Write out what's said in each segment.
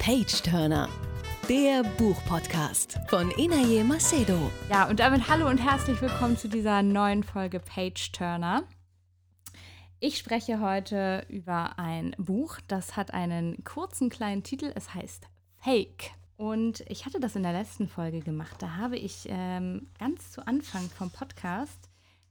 Page Turner, der Buchpodcast von Inaye Macedo. Ja, und damit hallo und herzlich willkommen zu dieser neuen Folge Page Turner. Ich spreche heute über ein Buch, das hat einen kurzen kleinen Titel. Es heißt Fake. Und ich hatte das in der letzten Folge gemacht. Da habe ich ähm, ganz zu Anfang vom Podcast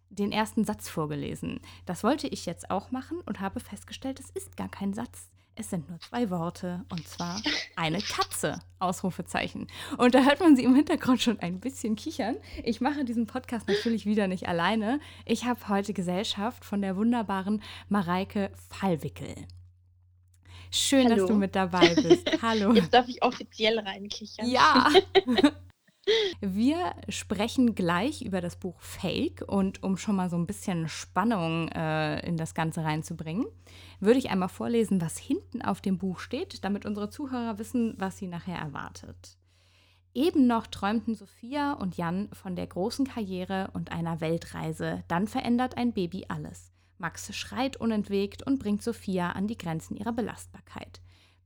den ersten Satz vorgelesen. Das wollte ich jetzt auch machen und habe festgestellt, es ist gar kein Satz. Es sind nur zwei Worte und zwar eine Katze. Ausrufezeichen. Und da hört man sie im Hintergrund schon ein bisschen kichern. Ich mache diesen Podcast natürlich wieder nicht alleine. Ich habe heute Gesellschaft von der wunderbaren Mareike Fallwickel. Schön, Hallo. dass du mit dabei bist. Hallo. Jetzt darf ich offiziell reinkichern. Ja. Wir sprechen gleich über das Buch Fake und um schon mal so ein bisschen Spannung äh, in das Ganze reinzubringen, würde ich einmal vorlesen, was hinten auf dem Buch steht, damit unsere Zuhörer wissen, was sie nachher erwartet. Eben noch träumten Sophia und Jan von der großen Karriere und einer Weltreise, dann verändert ein Baby alles. Max schreit unentwegt und bringt Sophia an die Grenzen ihrer Belastbarkeit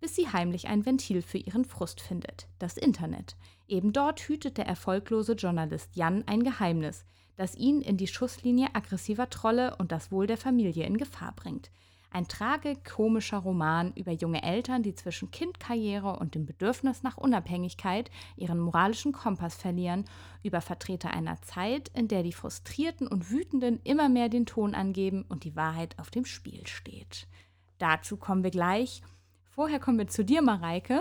bis sie heimlich ein Ventil für ihren Frust findet, das Internet. Eben dort hütet der erfolglose Journalist Jan ein Geheimnis, das ihn in die Schusslinie aggressiver Trolle und das Wohl der Familie in Gefahr bringt. Ein tragikomischer Roman über junge Eltern, die zwischen Kindkarriere und dem Bedürfnis nach Unabhängigkeit ihren moralischen Kompass verlieren, über Vertreter einer Zeit, in der die Frustrierten und Wütenden immer mehr den Ton angeben und die Wahrheit auf dem Spiel steht. Dazu kommen wir gleich Vorher kommen wir zu dir, Mareike,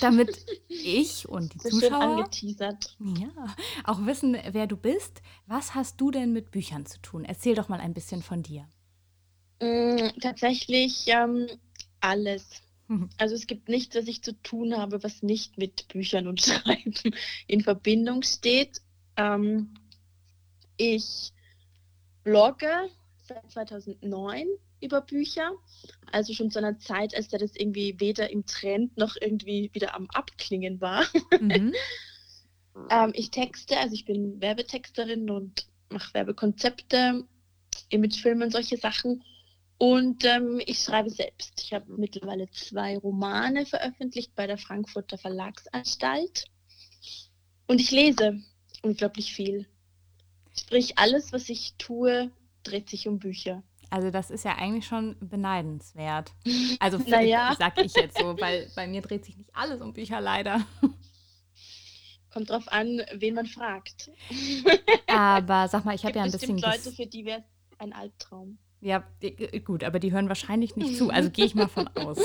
damit ich und die so Zuschauer angeteasert. Ja, auch wissen, wer du bist. Was hast du denn mit Büchern zu tun? Erzähl doch mal ein bisschen von dir. Mm, tatsächlich ähm, alles. Also es gibt nichts, was ich zu tun habe, was nicht mit Büchern und Schreiben in Verbindung steht. Ähm, ich blogge seit 2009 über Bücher. Also schon zu einer Zeit, als da das irgendwie weder im Trend noch irgendwie wieder am Abklingen war. Mhm. ähm, ich texte, also ich bin Werbetexterin und mache Werbekonzepte, Imagefilme und solche Sachen. Und ähm, ich schreibe selbst. Ich habe mittlerweile zwei Romane veröffentlicht bei der Frankfurter Verlagsanstalt. Und ich lese unglaublich viel. Sprich, alles, was ich tue, dreht sich um Bücher. Also das ist ja eigentlich schon beneidenswert. Also naja. sag ich jetzt so, weil bei mir dreht sich nicht alles um Bücher leider. Kommt drauf an, wen man fragt. Aber sag mal, ich habe ja ein bisschen. Leute, für die wäre es ein Albtraum. Ja, gut, aber die hören wahrscheinlich nicht zu. Also gehe ich mal von aus.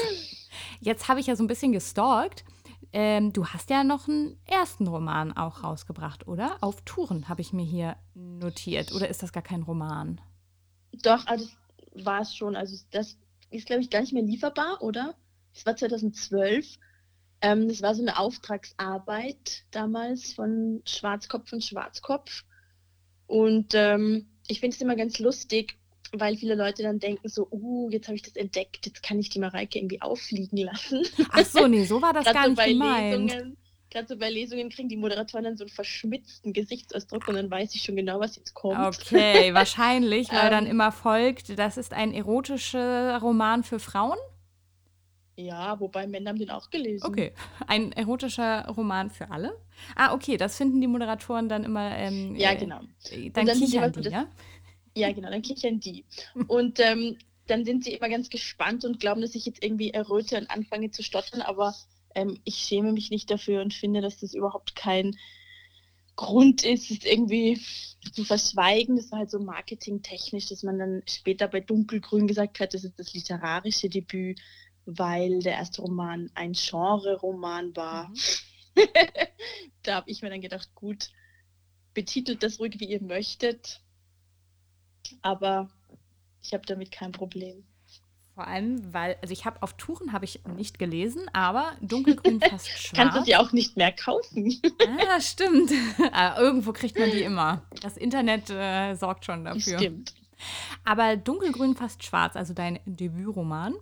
Jetzt habe ich ja so ein bisschen gestalkt. Ähm, du hast ja noch einen ersten Roman auch rausgebracht, oder? Auf Touren habe ich mir hier notiert. Oder ist das gar kein Roman? Doch, also war es schon. Also das ist, glaube ich, gar nicht mehr lieferbar, oder? Das war 2012. Ähm, das war so eine Auftragsarbeit damals von Schwarzkopf und Schwarzkopf. Und ähm, ich finde es immer ganz lustig, weil viele Leute dann denken so, uh, jetzt habe ich das entdeckt, jetzt kann ich die Mareike irgendwie auffliegen lassen. Ach so, nee, so war das gar so nicht gemeint. Lesungen, gerade so bei Lesungen kriegen die Moderatoren dann so einen verschmitzten Gesichtsausdruck und dann weiß ich schon genau, was jetzt kommt. Okay, wahrscheinlich, weil dann ähm. immer folgt, das ist ein erotischer Roman für Frauen? Ja, wobei Männer haben den auch gelesen. Okay, ein erotischer Roman für alle? Ah, okay, das finden die Moderatoren dann immer. Ähm, ja, äh, genau. Äh, dann, dann kichern die, das, ja? Ja, genau, dann kichern die. Und ähm, dann sind sie immer ganz gespannt und glauben, dass ich jetzt irgendwie erröte und anfange zu stottern, aber ähm, ich schäme mich nicht dafür und finde, dass das überhaupt kein Grund ist, es irgendwie zu verschweigen. Das war halt so marketingtechnisch, dass man dann später bei Dunkelgrün gesagt hat, das ist das literarische Debüt, weil der erste Roman ein Genre-Roman war. Mhm. da habe ich mir dann gedacht, gut, betitelt das ruhig, wie ihr möchtet. Aber ich habe damit kein Problem. Vor allem, weil, also ich habe auf Touren habe ich nicht gelesen, aber dunkelgrün fast schwarz. Kannst du sie auch nicht mehr kaufen. ah, stimmt. Aber irgendwo kriegt man die immer. Das Internet äh, sorgt schon dafür. Stimmt. Aber dunkelgrün fast schwarz, also dein Debütroman,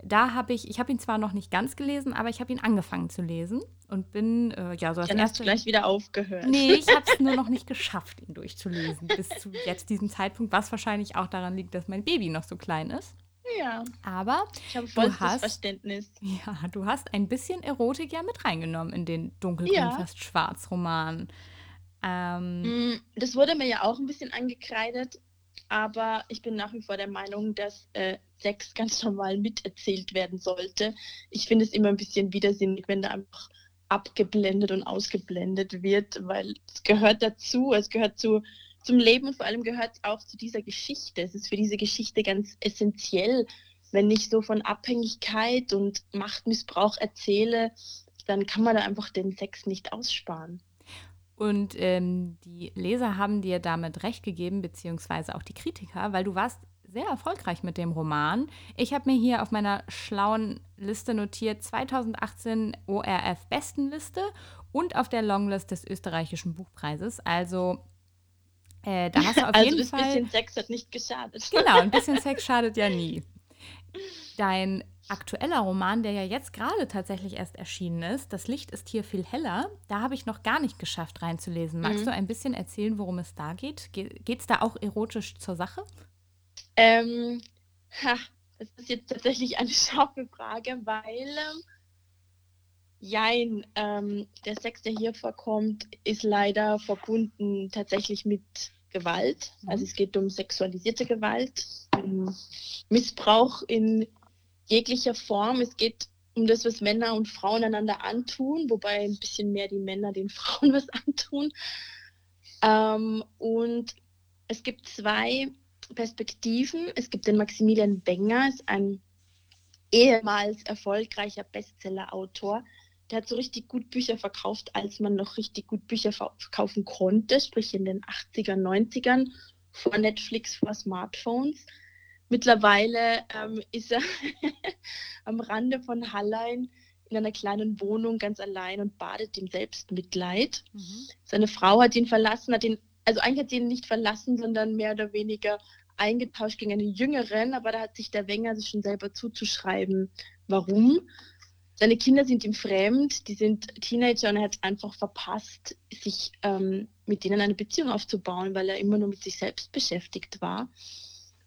da habe ich, ich habe ihn zwar noch nicht ganz gelesen, aber ich habe ihn angefangen zu lesen und bin, äh, ja, so das Dann erste. hast du gleich wieder aufgehört. Nee, ich habe es nur noch nicht geschafft, ihn durchzulesen bis zu jetzt diesem Zeitpunkt, was wahrscheinlich auch daran liegt, dass mein Baby noch so klein ist. Ja. Aber ich habe du hast, Verständnis. Ja, du hast ein bisschen Erotik ja mit reingenommen in den dunkelgrün, ja. fast schwarz Roman. Ähm, mm, das wurde mir ja auch ein bisschen angekreidet, aber ich bin nach wie vor der Meinung, dass äh, Sex ganz normal miterzählt werden sollte. Ich finde es immer ein bisschen widersinnig, wenn da einfach abgeblendet und ausgeblendet wird, weil es gehört dazu, es gehört zu, zum Leben und vor allem gehört es auch zu dieser Geschichte. Es ist für diese Geschichte ganz essentiell, wenn ich so von Abhängigkeit und Machtmissbrauch erzähle, dann kann man da einfach den Sex nicht aussparen. Und ähm, die Leser haben dir damit recht gegeben, beziehungsweise auch die Kritiker, weil du warst sehr erfolgreich mit dem Roman. Ich habe mir hier auf meiner schlauen Liste notiert 2018 ORF Bestenliste und auf der Longlist des österreichischen Buchpreises. Also äh, da hast du auf also jeden Fall. Ein bisschen Sex hat nicht geschadet. Genau, ein bisschen Sex schadet ja nie. Dein aktueller Roman, der ja jetzt gerade tatsächlich erst erschienen ist, Das Licht ist hier viel heller, da habe ich noch gar nicht geschafft reinzulesen. Magst mhm. du ein bisschen erzählen, worum es da geht? Geht es da auch erotisch zur Sache? Ähm, ha, das ist jetzt tatsächlich eine scharfe Frage, weil ähm, jein, ähm, der Sex, der hier vorkommt, ist leider verbunden tatsächlich mit Gewalt. Mhm. Also es geht um sexualisierte Gewalt, um Missbrauch in jeglicher Form. Es geht um das, was Männer und Frauen einander antun, wobei ein bisschen mehr die Männer den Frauen was antun. Ähm, und es gibt zwei Perspektiven. Es gibt den Maximilian Wenger, ist ein ehemals erfolgreicher Bestseller-Autor. Der hat so richtig gut Bücher verkauft, als man noch richtig gut Bücher verkaufen konnte, sprich in den 80er, 90ern, vor Netflix, vor Smartphones. Mittlerweile ähm, ist er am Rande von Hallein in einer kleinen Wohnung ganz allein und badet im Selbstmitleid. Mhm. Seine Frau hat ihn verlassen, hat ihn, also eigentlich hat sie ihn nicht verlassen, sondern mehr oder weniger eingetauscht gegen einen Jüngeren, aber da hat sich der Wenger sich schon selber zuzuschreiben. Warum? Seine Kinder sind ihm fremd, die sind Teenager und er hat einfach verpasst, sich ähm, mit denen eine Beziehung aufzubauen, weil er immer nur mit sich selbst beschäftigt war.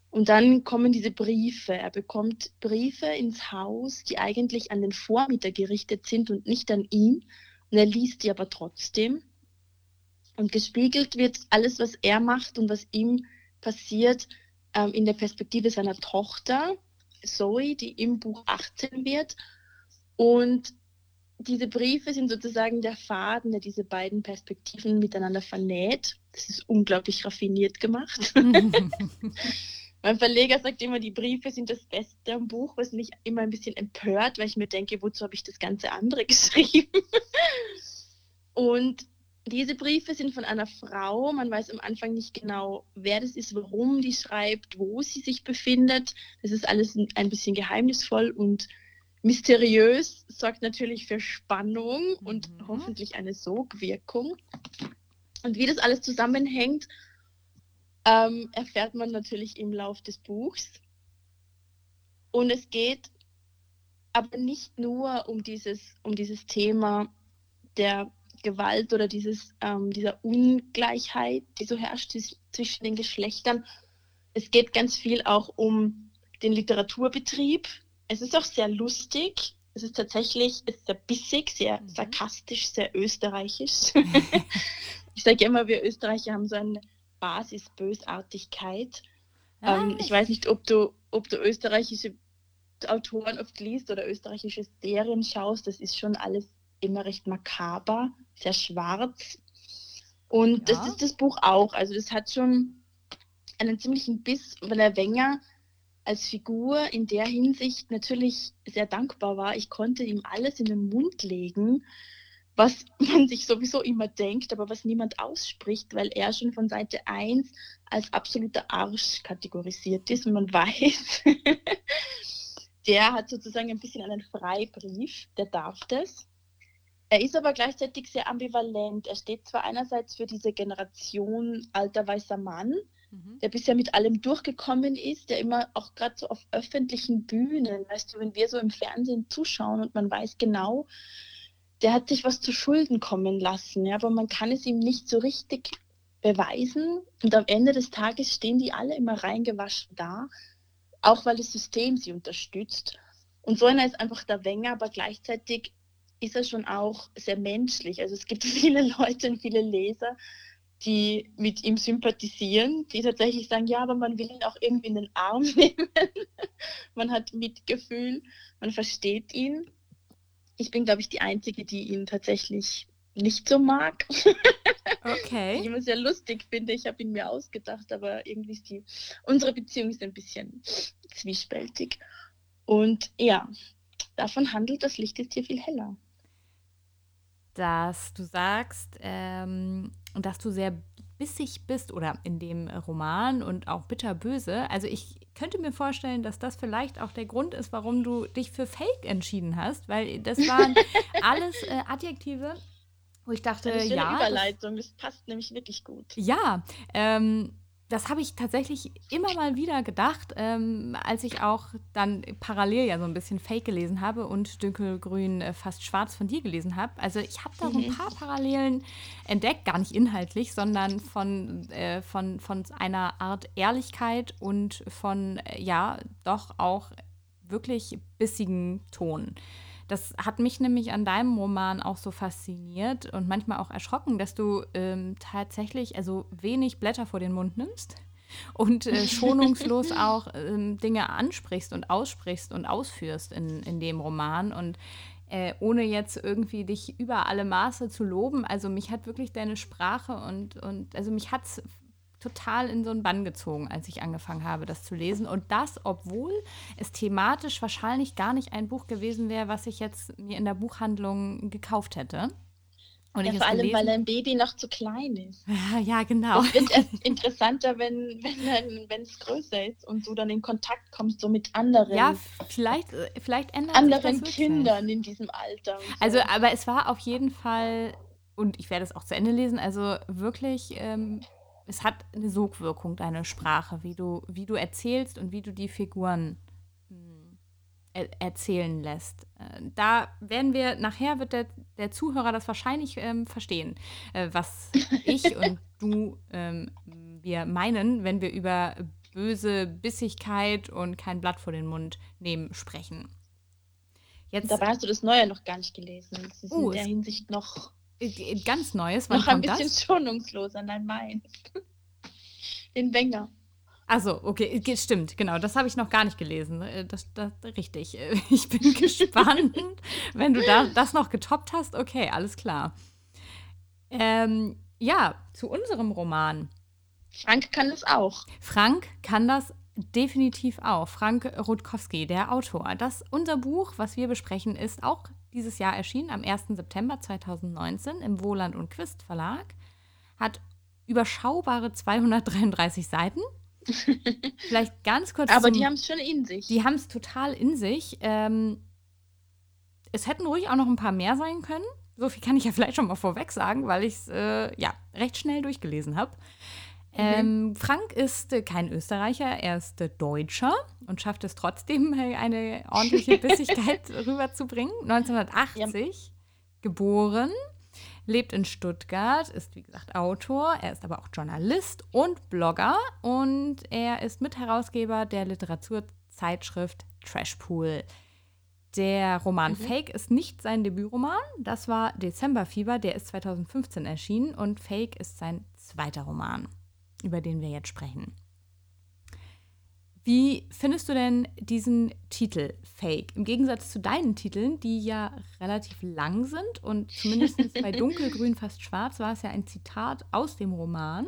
Und dann kommen diese Briefe. Er bekommt Briefe ins Haus, die eigentlich an den Vormieter gerichtet sind und nicht an ihn. Und er liest die aber trotzdem. Und gespiegelt wird alles, was er macht und was ihm passiert, ähm, in der Perspektive seiner Tochter, Zoe, die im Buch 18 wird. Und diese Briefe sind sozusagen der Faden, der diese beiden Perspektiven miteinander vernäht. Das ist unglaublich raffiniert gemacht. Mein Verleger sagt immer, die Briefe sind das Beste am Buch, was mich immer ein bisschen empört, weil ich mir denke, wozu habe ich das ganze andere geschrieben? Und diese Briefe sind von einer Frau. Man weiß am Anfang nicht genau, wer das ist, warum die schreibt, wo sie sich befindet. Das ist alles ein bisschen geheimnisvoll und mysteriös, sorgt natürlich für Spannung und mhm. hoffentlich eine Sogwirkung. Und wie das alles zusammenhängt, ähm, erfährt man natürlich im Lauf des Buchs. Und es geht aber nicht nur um dieses, um dieses Thema der Gewalt oder dieses, ähm, dieser Ungleichheit, die so herrscht zwischen den Geschlechtern. Es geht ganz viel auch um den Literaturbetrieb. Es ist auch sehr lustig. Es ist tatsächlich ist sehr bissig, sehr mhm. sarkastisch, sehr österreichisch. ich sage immer, wir Österreicher haben so eine Basisbösartigkeit. Ah, ähm, ich weiß nicht, ob du, ob du österreichische Autoren oft liest oder österreichische Serien schaust. Das ist schon alles immer recht makaber, sehr schwarz. Und ja. das ist das Buch auch. Also das hat schon einen ziemlichen Biss, weil der Wenger als Figur in der Hinsicht natürlich sehr dankbar war. Ich konnte ihm alles in den Mund legen was man sich sowieso immer denkt, aber was niemand ausspricht, weil er schon von Seite 1 als absoluter Arsch kategorisiert ist und man weiß, der hat sozusagen ein bisschen einen Freibrief, der darf das. Er ist aber gleichzeitig sehr ambivalent. Er steht zwar einerseits für diese Generation alter weißer Mann, mhm. der bisher mit allem durchgekommen ist, der immer auch gerade so auf öffentlichen Bühnen, weißt du, wenn wir so im Fernsehen zuschauen und man weiß genau, der hat sich was zu Schulden kommen lassen, ja, aber man kann es ihm nicht so richtig beweisen. Und am Ende des Tages stehen die alle immer reingewaschen da. auch weil das System sie unterstützt. Und so einer ist einfach der Wenger, aber gleichzeitig ist er schon auch sehr menschlich. Also es gibt viele Leute und viele Leser, die mit ihm sympathisieren, die tatsächlich sagen, ja, aber man will ihn auch irgendwie in den Arm nehmen. man hat Mitgefühl, man versteht ihn. Ich bin, glaube ich, die Einzige, die ihn tatsächlich nicht so mag. Okay. ich immer sehr lustig finde. Ich habe ihn mir ausgedacht, aber irgendwie ist die, unsere Beziehung ist ein bisschen zwiespältig. Und ja, davon handelt das Licht jetzt hier viel heller. Dass du sagst, ähm, dass du sehr bissig bist oder in dem Roman und auch bitterböse. Also ich könnte mir vorstellen, dass das vielleicht auch der Grund ist, warum du dich für Fake entschieden hast, weil das waren alles äh, Adjektive, wo ich dachte, Das ist ja. eine das- Überleitung, das, passt nämlich wirklich gut. Ja, ähm, das habe ich tatsächlich immer mal wieder gedacht, ähm, als ich auch dann parallel ja so ein bisschen Fake gelesen habe und Dunkelgrün äh, fast schwarz von dir gelesen habe. Also ich habe da so ein Mhm. paar Parallelen entdeckt, gar nicht inhaltlich, sondern von, äh, von, von einer Art Ehrlichkeit und von, äh, ja, doch auch wirklich bissigen Ton. Das hat mich nämlich an deinem Roman auch so fasziniert und manchmal auch erschrocken, dass du ähm, tatsächlich also wenig Blätter vor den Mund nimmst und äh, schonungslos auch ähm, Dinge ansprichst und aussprichst und ausführst in, in dem Roman und äh, ohne jetzt irgendwie dich über alle Maße zu loben. Also mich hat wirklich deine Sprache und, und also mich hat es total in so einen Bann gezogen, als ich angefangen habe, das zu lesen. Und das, obwohl es thematisch wahrscheinlich gar nicht ein Buch gewesen wäre, was ich jetzt mir in der Buchhandlung gekauft hätte. Und Ja, vor allem, gelesen- weil ein Baby noch zu klein ist. Ja, ja, genau. Es wird erst interessanter, wenn es größer ist und du dann in Kontakt kommst so mit anderen, Ja, vielleicht, vielleicht ändert sich anderen. Kindern in diesem Alter. so. Also, aber es war auf jeden Fall, und ich werde es auch zu Ende lesen, also wirklich, ähm, es hat eine Sogwirkung, deine Sprache, wie du, wie du erzählst und wie du die Figuren er erzählen lässt. Äh, da werden wir, nachher wird der, der Zuhörer das wahrscheinlich ähm, verstehen, äh, was ich und du, ähm, wir meinen, wenn wir über böse Bissigkeit und kein Blatt vor den Mund nehmen sprechen. Jetzt Dabei hast du das Neue noch gar nicht gelesen. Das ist Oh, in der Hinsicht noch, äh, ganz Neues, wann noch ein bisschen das? schonungsloser. Nein, mein. Den Wenger. Also, okay, ge- stimmt, genau, das habe ich noch gar nicht gelesen. Äh, Das, das richtig. Äh, Ich bin gespannt, wenn du da, das noch getoppt hast. Okay, alles klar. Ähm, ja, zu unserem Roman. Frank kann das auch. Frank kann das definitiv auch. Frank Rutkowski, der Autor. Das, unser Buch, was wir besprechen, ist auch dieses Jahr erschienen, am 1. September 2019 im Wohland und Quist Verlag. Hat überschaubare 233 Seiten. Vielleicht ganz kurz. Aber zum- die haben es schon in sich. die haben es total in sich. Ähm, es hätten ruhig auch noch ein paar mehr sein können. So viel kann ich ja vielleicht schon mal vorweg sagen, weil ich es äh, ja recht schnell durchgelesen habe. Ähm, Frank ist äh, kein Österreicher, er ist äh, Deutscher und schafft es trotzdem, äh, eine ordentliche Bissigkeit rüberzubringen. 1980 geboren, lebt in Stuttgart, ist wie gesagt Autor, er ist aber auch Journalist und Blogger und er ist Mitherausgeber der Literaturzeitschrift Trashpool. Der Roman Mhm. Fake ist nicht sein Debütroman, das war Dezemberfieber, der ist 2015 erschienen und Fake ist sein zweiter Roman, über den wir jetzt sprechen. Wie findest du denn diesen Titel Fake? Im Gegensatz zu deinen Titeln, die ja relativ lang sind und zumindest bei Dunkelgrün fast schwarz war es ja ein Zitat aus dem Roman.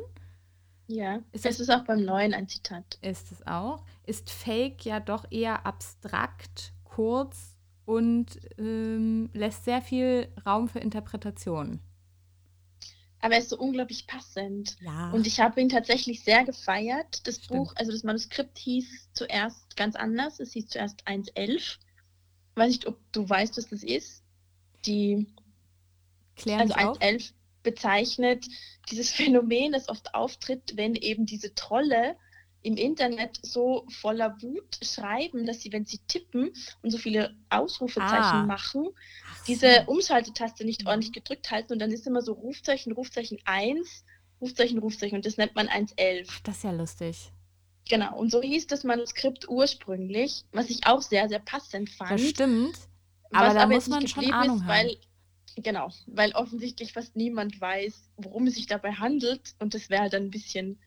ja, Ist es das- ist auch beim Neuen ein Zitat. Ist es auch. Ist Fake ja doch eher abstrakt, kurz und ähm, lässt sehr viel Raum für Interpretation. Aber er ist so unglaublich passend. Ja. Und ich habe ihn tatsächlich sehr gefeiert. Das Stimmt. Buch, also das Manuskript hieß zuerst ganz anders. Es hieß zuerst 1.11. Weiß nicht, ob du weißt, was das ist. Die, Klär also mich auf. 1.11 bezeichnet dieses Phänomen, das oft auftritt, wenn eben diese Trolle im Internet so voller Wut schreiben, dass sie, wenn sie tippen und so viele Ausrufezeichen Ah. machen, Ach diese so. Umschaltetaste nicht Mhm. ordentlich gedrückt halten und dann ist immer so Rufzeichen, Rufzeichen 1, Rufzeichen, Rufzeichen und das nennt man 1.11. Ach, das ist ja lustig. Genau, und so hieß das Manuskript ursprünglich, was ich auch sehr, sehr passend fand. Das stimmt. Aber da aber muss man schon Ahnung ist, haben. Weil, genau, weil offensichtlich fast niemand weiß, worum es sich dabei handelt. Und das wäre halt ein bisschen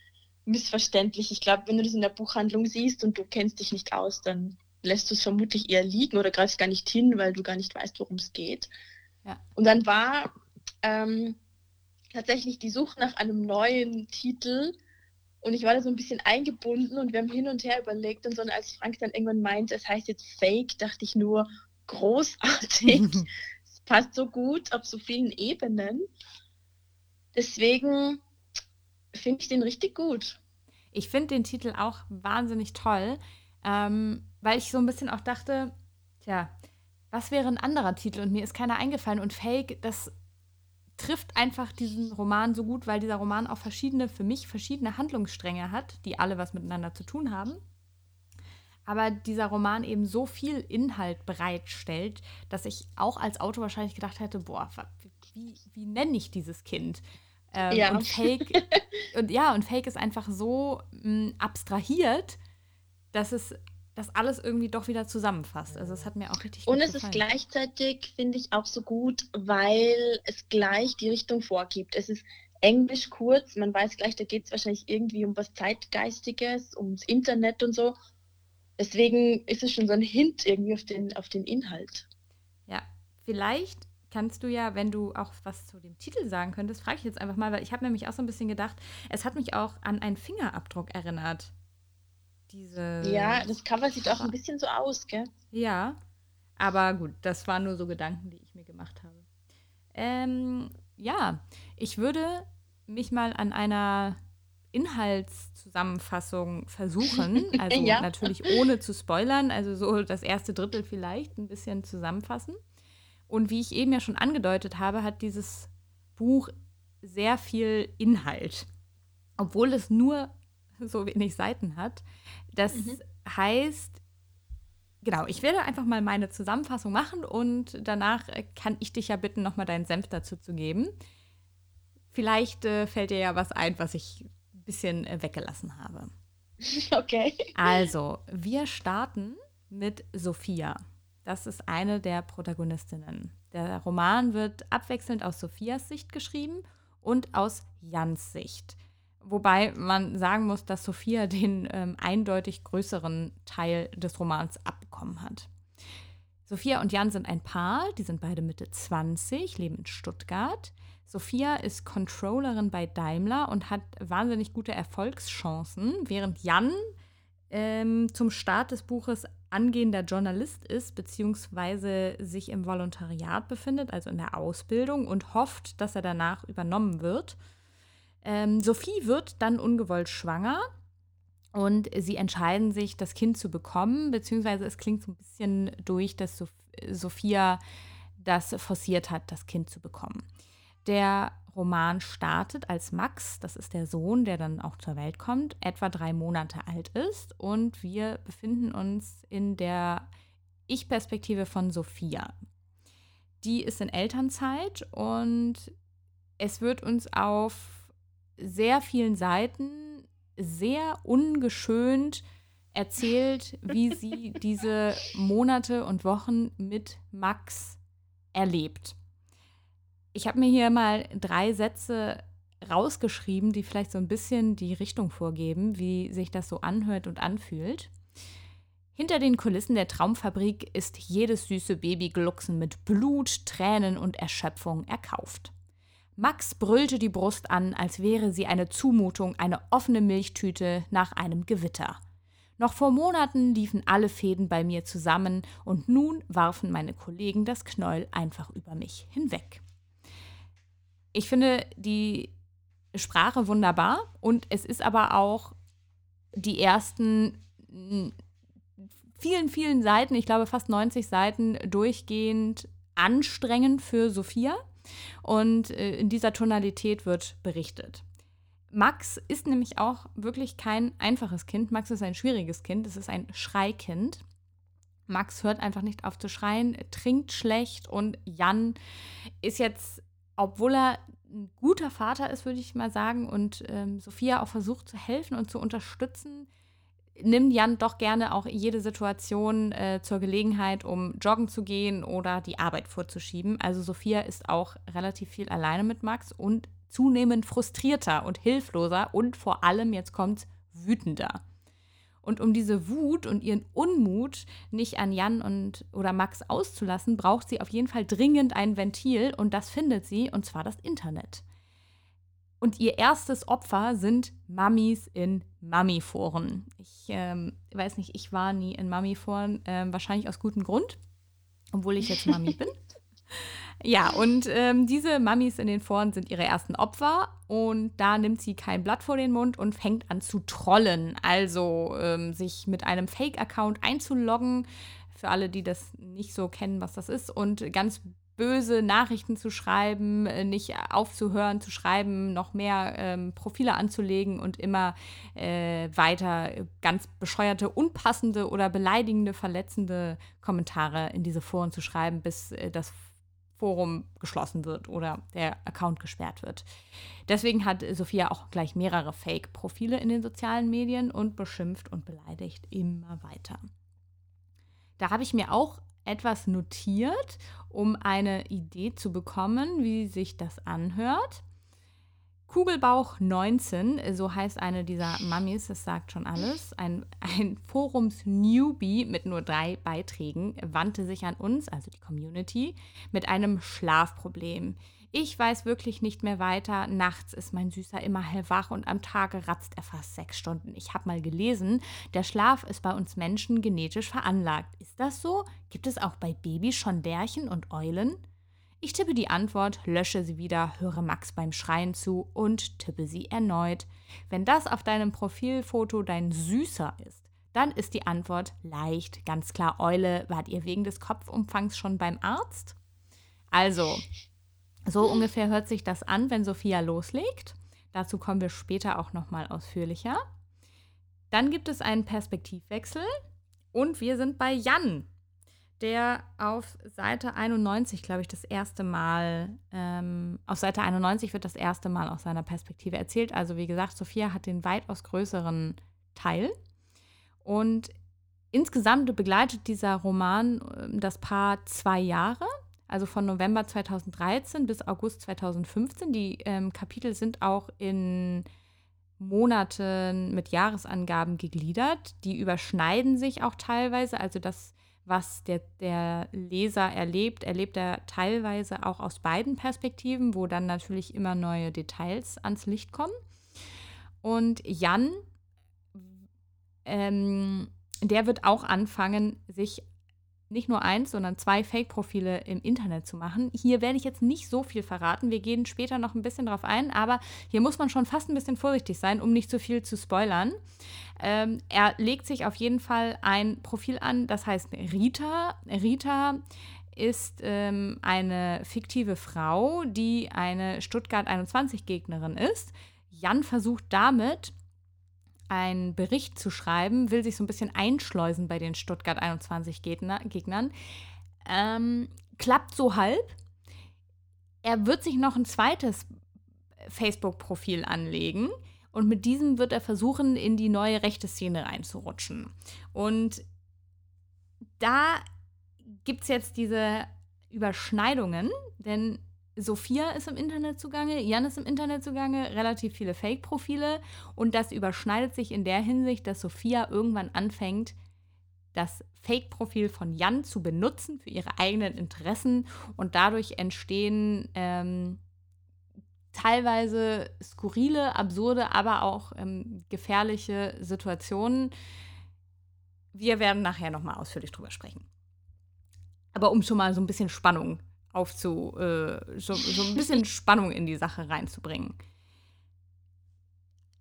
missverständlich. Ich glaube, wenn du das in der Buchhandlung siehst und du kennst dich nicht aus, dann lässt du es vermutlich eher liegen oder greifst gar nicht hin, weil du gar nicht weißt, worum es geht. Ja. Und dann war ähm, tatsächlich die Suche nach einem neuen Titel und ich war da so ein bisschen eingebunden und wir haben hin und her überlegt und so, und als Frank dann irgendwann meinte, es heißt jetzt Fake, dachte ich nur, großartig. es passt so gut auf so vielen Ebenen. Deswegen finde ich den richtig gut. Ich finde den Titel auch wahnsinnig toll, ähm, weil ich so ein bisschen auch dachte, tja, was wäre ein anderer Titel? Und mir ist keiner eingefallen. Und Fake, das trifft einfach diesen Roman so gut, weil dieser Roman auch verschiedene, für mich verschiedene Handlungsstränge hat, die alle was miteinander zu tun haben. Aber dieser Roman eben so viel Inhalt bereitstellt, dass ich auch als Autor wahrscheinlich gedacht hätte, boah, wie, wie nenne ich dieses Kind? Ähm, ja. Und Fake, und ja, und Fake ist einfach so mh, mm, abstrahiert, dass es das alles irgendwie doch wieder zusammenfasst. Also es hat mir auch richtig Und es gefallen. ist gleichzeitig, finde ich, auch so gut, weil es gleich die Richtung vorgibt. Es ist Englisch kurz, man weiß gleich, da geht es wahrscheinlich irgendwie um was Zeitgeistiges, ums Internet und so. Deswegen ist es schon so ein Hint irgendwie auf den, auf den Inhalt. Ja, vielleicht kannst du ja, wenn du auch was zu dem Titel sagen könntest, frage ich jetzt einfach mal, weil ich habe nämlich auch so ein bisschen gedacht, es hat mich auch an einen Fingerabdruck erinnert. Diese. Ja, das Cover sieht auch ein bisschen so aus, gell? Ja, aber gut, das waren nur so Gedanken, die ich mir gemacht habe. Ähm, ja, ich würde mich mal an einer Inhaltszusammenfassung versuchen. Also ja. natürlich ohne zu spoilern, also so das erste Drittel vielleicht ein bisschen zusammenfassen. Und wie ich eben ja schon angedeutet habe, hat dieses Buch sehr viel Inhalt. Obwohl es nur so wenig Seiten hat. Das mhm. heißt, genau, ich werde einfach mal meine Zusammenfassung machen und danach kann ich dich ja bitten, nochmal deinen Senf dazu zu geben. Vielleicht äh, fällt dir ja was ein, was ich ein bisschen äh, weggelassen habe. Okay. Also, wir starten mit Sophia. Das ist eine der Protagonistinnen. Der Roman wird abwechselnd aus Sophias Sicht geschrieben und aus Jans Sicht. Wobei man sagen muss, dass Sophia den ähm, eindeutig größeren Teil des Romans abbekommen hat. Sophia und Jan sind ein Paar, die sind beide Mitte 20, leben in Stuttgart. Sophia ist Controllerin bei Daimler und hat wahnsinnig gute Erfolgschancen, während Jan ähm, zum Start des Buches angehender Journalist ist, beziehungsweise sich im Volontariat befindet, also in der Ausbildung, und hofft, dass er danach übernommen wird. Ähm, Sophie wird dann ungewollt schwanger und sie entscheiden sich, das Kind zu bekommen, beziehungsweise es klingt so ein bisschen durch, dass Sof Sophia das forciert hat, das Kind zu bekommen. Der Roman startet, als Max, das ist der Sohn, der dann auch zur Welt kommt, etwa drei Monate alt ist. Und wir befinden uns in der Ich-Perspektive von Sophia. Die ist in Elternzeit und es wird uns auf sehr vielen Seiten sehr ungeschönt erzählt, wie sie diese Monate und Wochen mit Max erlebt ich habe mir hier mal drei Sätze rausgeschrieben, die vielleicht so ein bisschen die Richtung vorgeben, wie sich das so anhört und anfühlt. Hinter den Kulissen der Traumfabrik ist jedes süße Babyglucksen mit Blut, Tränen und Erschöpfung erkauft. Max brüllte die Brust an, als wäre sie eine Zumutung, eine offene Milchtüte nach einem Gewitter. Noch vor Monaten liefen alle Fäden bei mir zusammen und nun warfen meine Kollegen das Knäuel einfach über mich hinweg ich finde die Sprache wunderbar und es ist aber auch die ersten vielen, vielen Seiten, ich glaube fast 90 Seiten, durchgehend anstrengend für Sophia. Und äh, in dieser Tonalität wird berichtet. Max ist nämlich auch wirklich kein einfaches Kind. Max ist ein schwieriges Kind. Es ist ein Schreikind. Max hört einfach nicht auf zu schreien, trinkt schlecht und Jan ist jetzt obwohl er ein guter Vater ist, würde ich mal sagen, und ähm, Sophia auch versucht zu helfen und zu unterstützen, nimmt Jan doch gerne auch jede Situation äh, zur Gelegenheit, um joggen zu gehen oder die Arbeit vorzuschieben. Also Sophia ist auch relativ viel alleine mit Max und zunehmend frustrierter und hilfloser und vor allem, jetzt kommt wütender. Und um diese Wut und ihren Unmut nicht an Jan und oder Max auszulassen, braucht sie auf jeden Fall dringend ein Ventil und das findet sie, und zwar das Internet. Und ihr erstes Opfer sind Mamis in Mami-Foren. Ich ähm, weiß nicht, ich war nie in Mami-Foren, äh, wahrscheinlich aus gutem Grund, obwohl ich jetzt Mami bin. Ja, und ähm, diese Mamis in den Foren sind ihre ersten Opfer und da nimmt sie kein Blatt vor den Mund und fängt an zu trollen, also ähm, sich mit einem Fake-Account einzuloggen, für alle, die das nicht so kennen, was das ist, und ganz böse Nachrichten zu schreiben, äh, nicht aufzuhören zu schreiben, noch mehr ähm, Profile anzulegen und immer äh, weiter ganz bescheuerte, unpassende oder beleidigende, verletzende Kommentare in diese Foren zu schreiben, bis äh, das Forum geschlossen wird oder der Account gesperrt wird. Deswegen hat Sophia auch gleich mehrere Fake-Profile in den sozialen Medien und beschimpft und beleidigt immer weiter. Da habe ich mir auch etwas notiert, um eine Idee zu bekommen, wie sich das anhört. Kugelbauch 19, so heißt eine dieser Mummies, das sagt schon alles. Ein, ein Forums-Newbie mit nur drei Beiträgen wandte sich an uns, also die Community, mit einem Schlafproblem. Ich weiß wirklich nicht mehr weiter. Nachts ist mein Süßer immer hellwach und am Tage ratzt er fast sechs Stunden. Ich habe mal gelesen, der Schlaf ist bei uns Menschen genetisch veranlagt. Ist das so? Gibt es auch bei Babys schon Bärchen und Eulen? Ich tippe die Antwort, lösche sie wieder, höre Max beim Schreien zu und tippe sie erneut. Wenn das auf deinem Profilfoto dein Süßer ist, dann ist die Antwort leicht, ganz klar Eule. Wart ihr wegen des Kopfumfangs schon beim Arzt? Also, so ungefähr hört sich das an, wenn Sophia loslegt. Dazu kommen wir später auch noch mal ausführlicher. Dann gibt es einen Perspektivwechsel und wir sind bei Jan, der auf Seite 91, glaube ich, das erste Mal, ähm, auf Seite 91 wird das erste Mal aus seiner Perspektive erzählt. Also wie gesagt, Sophia hat den weitaus größeren Teil. Und insgesamt begleitet dieser Roman ähm, das Paar zwei Jahre also von November 2013 bis August 2015. Die ähm, Kapitel sind auch in Monaten mit Jahresangaben gegliedert. Die überschneiden sich auch teilweise. Also das, was der, der Leser erlebt, erlebt er teilweise auch aus beiden Perspektiven, wo dann natürlich immer neue Details ans Licht kommen. Und Jan, ähm, der wird auch anfangen, sich nicht nur eins, sondern zwei Fake-Profile im Internet zu machen. Hier werde ich jetzt nicht so viel verraten. Wir gehen später noch ein bisschen drauf ein, aber hier muss man schon fast ein bisschen vorsichtig sein, um nicht zu viel zu spoilern. Ähm, er legt sich auf jeden Fall ein Profil an, das heißt Rita. Rita ist ähm, eine fiktive Frau, die eine Stuttgart 21-Gegnerin ist. Jan versucht damit, einen Bericht zu schreiben, will sich so ein bisschen einschleusen bei den Stuttgart 21 Gegner, Gegnern. Ähm, klappt so halb. Er wird sich noch ein zweites Facebook-Profil anlegen und mit diesem wird er versuchen, in die neue rechte Szene reinzurutschen. Und da gibt es jetzt diese Überschneidungen, denn Sophia ist im Internet zugange, Jan ist im Internet zugange, relativ viele Fake-Profile und das überschneidet sich in der Hinsicht, dass Sophia irgendwann anfängt, das Fake-Profil von Jan zu benutzen für ihre eigenen Interessen und dadurch entstehen ähm, teilweise skurrile, absurde, aber auch ähm, gefährliche Situationen. Wir werden nachher nochmal ausführlich drüber sprechen. Aber um schon mal so ein bisschen Spannung aufzu, äh, so, so ein bisschen Spannung in die Sache reinzubringen.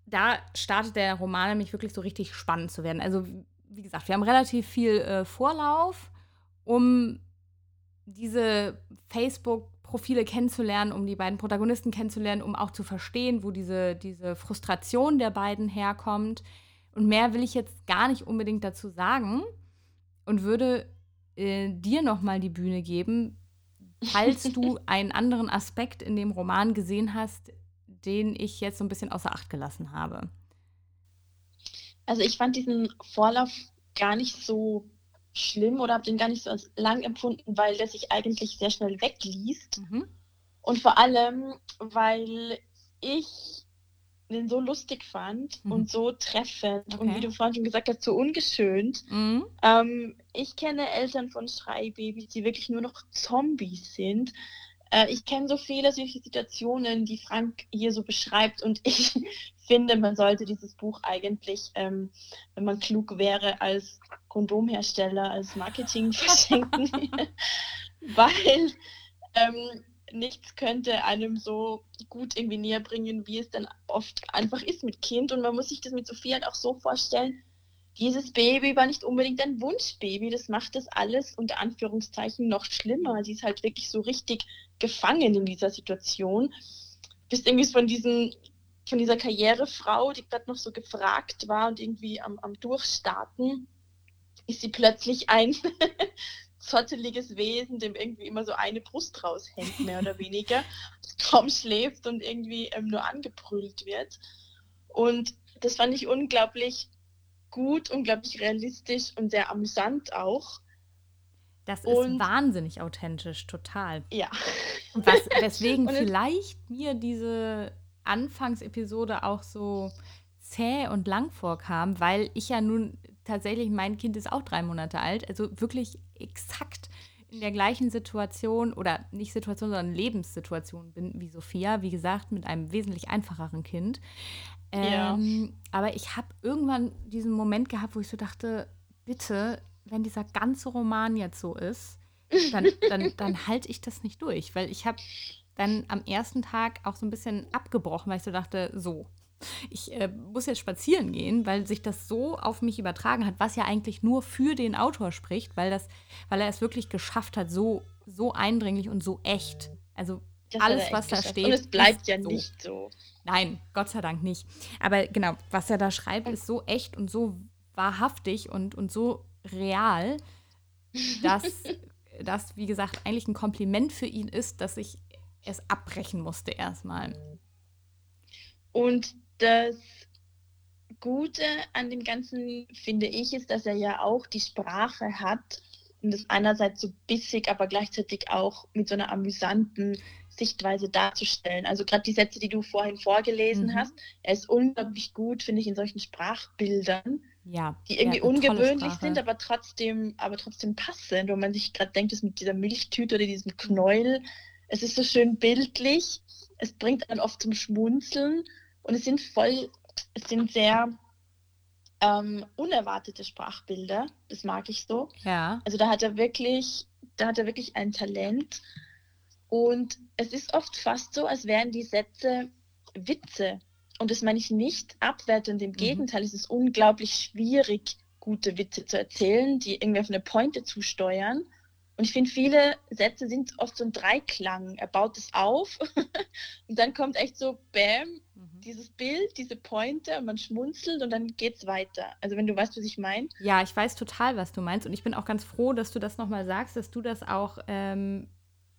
Da startet der Roman nämlich wirklich so richtig spannend zu werden. Also, wie gesagt, wir haben relativ viel äh, Vorlauf, um diese Facebook-Profile kennenzulernen, um die beiden Protagonisten kennenzulernen, um auch zu verstehen, wo diese, diese Frustration der beiden herkommt. Und mehr will ich jetzt gar nicht unbedingt dazu sagen und würde äh, dir nochmal die Bühne geben, falls du einen anderen Aspekt in dem Roman gesehen hast, den ich jetzt so ein bisschen außer Acht gelassen habe. Also ich fand diesen Vorlauf gar nicht so schlimm oder habe den gar nicht so als lang empfunden, weil der sich eigentlich sehr schnell wegliest. Mhm. Und vor allem, weil ich den so lustig fand mhm. und so treffend okay. und wie du vorhin schon gesagt hast, so ungeschönt. Mhm. Ähm, ich kenne Eltern von Schreibabys, die wirklich nur noch Zombies sind. Äh, ich kenne so viele solche Situationen, die Frank hier so beschreibt und ich finde, man sollte dieses Buch eigentlich, ähm, wenn man klug wäre, als Kondomhersteller, als Marketing verschenken, weil ähm, nichts könnte einem so gut irgendwie näher bringen, wie es dann oft einfach ist mit Kind. Und man muss sich das mit Sophie halt auch so vorstellen, dieses Baby war nicht unbedingt ein Wunschbaby. Das macht das alles unter Anführungszeichen noch schlimmer. Sie ist halt wirklich so richtig gefangen in dieser Situation. Bist irgendwie von diesen von dieser Karrierefrau, die gerade noch so gefragt war und irgendwie am, am Durchstarten, ist sie plötzlich ein zotteliges Wesen, dem irgendwie immer so eine Brust raushängt, mehr oder weniger, kaum schläft und irgendwie ähm, nur angebrüllt wird. Und das fand ich unglaublich gut, unglaublich realistisch und sehr amüsant auch. Das und, ist wahnsinnig authentisch, total. Ja. Was, weswegen vielleicht mir diese Anfangsepisode auch so zäh und lang vorkam, weil ich ja nun tatsächlich, mein Kind ist auch drei Monate alt, also wirklich exakt in der gleichen Situation oder nicht Situation, sondern Lebenssituation bin wie Sophia, wie gesagt, mit einem wesentlich einfacheren Kind. Ähm, ja. Aber ich habe irgendwann diesen Moment gehabt, wo ich so dachte, bitte, wenn dieser ganze Roman jetzt so ist, dann, dann, dann halte ich das nicht durch, weil ich habe dann am ersten Tag auch so ein bisschen abgebrochen, weil ich so dachte, so, ich äh, muss jetzt spazieren gehen, weil sich das so auf mich übertragen hat, was ja eigentlich nur für den Autor spricht, weil, das, weil er es wirklich geschafft hat, so, so eindringlich und so echt. Also das alles, was da steht. Und es bleibt ja so. nicht so. Nein, Gott sei Dank nicht. Aber genau, was er da schreibt, ist so echt und so wahrhaftig und, und so real, dass das, wie gesagt, eigentlich ein Kompliment für ihn ist, dass ich es abbrechen musste erstmal. Und das Gute an dem Ganzen, finde ich, ist, dass er ja auch die Sprache hat und es einerseits so bissig, aber gleichzeitig auch mit so einer amüsanten Sichtweise darzustellen. Also gerade die Sätze, die du vorhin vorgelesen mhm. hast, er ist unglaublich gut, finde ich, in solchen Sprachbildern, ja, die irgendwie ungewöhnlich sind, aber trotzdem, aber trotzdem passend, wo man sich gerade denkt, das mit dieser Milchtüte oder diesem Knäuel, es ist so schön bildlich, es bringt einen oft zum Schmunzeln und es sind voll, es sind sehr ähm, unerwartete Sprachbilder. Das mag ich so. Ja. Also da hat er wirklich, da hat er wirklich ein Talent. Und es ist oft fast so, als wären die Sätze Witze. Und das meine ich nicht abwertend. Im mhm. Gegenteil, es ist unglaublich schwierig, gute Witze zu erzählen, die irgendwie auf eine Pointe zusteuern. Und ich finde, viele Sätze sind oft so ein Dreiklang. Er baut es auf und dann kommt echt so, bam, mhm. Dieses Bild, diese Pointe und man schmunzelt und dann geht es weiter. Also wenn du weißt, was ich meine. Ja, ich weiß total, was du meinst. Und ich bin auch ganz froh, dass du das nochmal sagst, dass du das auch ähm,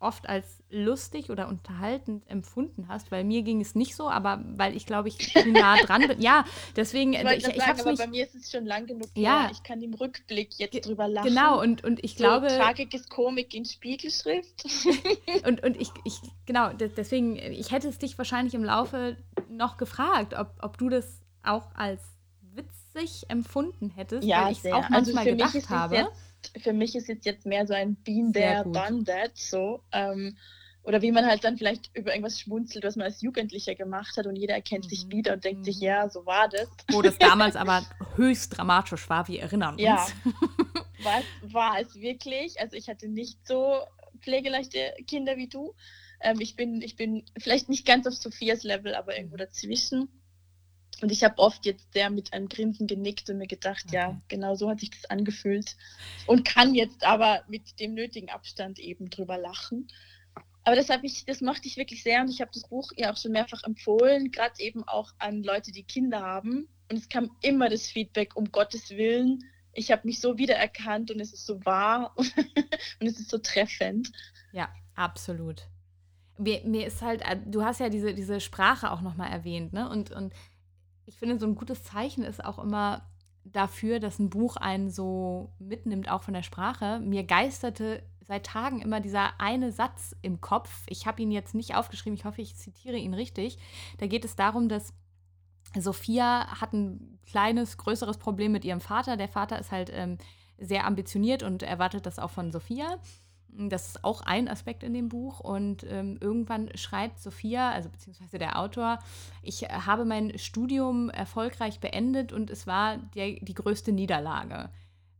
oft als lustig oder unterhaltend empfunden hast, weil mir ging es nicht so, aber weil ich glaube, ich nah dran bin. Ja, deswegen. Ich, ich, ich sagen, aber mich, bei mir ist es schon lang genug. Ja, ich kann im Rückblick jetzt drüber lachen. Genau, und, und ich so glaube. Tragik ist Komik in Spiegelschrift. und, und ich, ich, genau, deswegen, ich hätte es dich wahrscheinlich im Laufe noch gefragt, ob, ob du das auch als witzig empfunden hättest, ja, weil ich es auch also manchmal also gedacht habe. Jetzt, für mich ist es jetzt mehr so ein Bean there, done that, so. Ähm, oder wie man halt dann vielleicht über irgendwas schmunzelt, was man als Jugendlicher gemacht hat und jeder erkennt mhm. sich wieder und denkt mhm. sich, ja, so war das. Wo das damals aber höchst dramatisch war, wir erinnern uns. Ja, war, war es wirklich. Also ich hatte nicht so pflegeleichte Kinder wie du. Ähm, ich, bin, ich bin vielleicht nicht ganz auf Sophias Level, aber irgendwo mhm. dazwischen. Und ich habe oft jetzt sehr mit einem Grinsen genickt und mir gedacht, okay. ja, genau so hat sich das angefühlt. Und kann jetzt aber mit dem nötigen Abstand eben drüber lachen. Aber das, ich, das mochte ich wirklich sehr und ich habe das Buch ja auch schon mehrfach empfohlen, gerade eben auch an Leute, die Kinder haben. Und es kam immer das Feedback, um Gottes Willen, ich habe mich so wiedererkannt und es ist so wahr und es ist so treffend. Ja, absolut. Mir, mir ist halt, äh, du hast ja diese, diese Sprache auch nochmal erwähnt, ne? Und, und ich finde, so ein gutes Zeichen ist auch immer, dafür, dass ein Buch einen so mitnimmt, auch von der Sprache. Mir geisterte seit Tagen immer dieser eine Satz im Kopf. Ich habe ihn jetzt nicht aufgeschrieben, ich hoffe, ich zitiere ihn richtig. Da geht es darum, dass Sophia hat ein kleines, größeres Problem mit ihrem Vater. Der Vater ist halt ähm, sehr ambitioniert und erwartet das auch von Sophia. Das ist auch ein Aspekt in dem Buch. Und ähm, irgendwann schreibt Sophia, also beziehungsweise der Autor, ich habe mein Studium erfolgreich beendet und es war der, die größte Niederlage,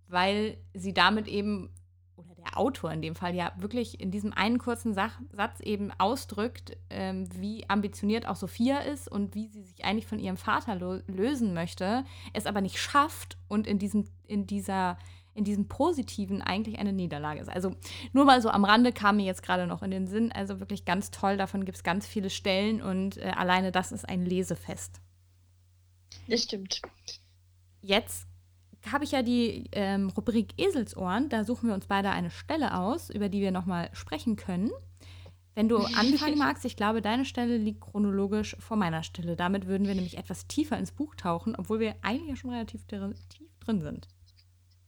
weil sie damit eben, oder der Autor in dem Fall ja wirklich in diesem einen kurzen Sach Satz eben ausdrückt, ähm, wie ambitioniert auch Sophia ist und wie sie sich eigentlich von ihrem Vater lösen möchte, es aber nicht schafft und in, diesem, in dieser in diesem Positiven eigentlich eine Niederlage ist. Also nur mal so am Rande kam mir jetzt gerade noch in den Sinn. Also wirklich ganz toll, davon gibt es ganz viele Stellen und äh, alleine das ist ein Lesefest. Das stimmt. Jetzt habe ich ja die ähm, Rubrik Eselsohren. Da suchen wir uns beide eine Stelle aus, über die wir nochmal sprechen können. Wenn du anfangen magst, ich glaube, deine Stelle liegt chronologisch vor meiner Stelle. Damit würden wir nämlich etwas tiefer ins Buch tauchen, obwohl wir eigentlich ja schon relativ tief drin sind.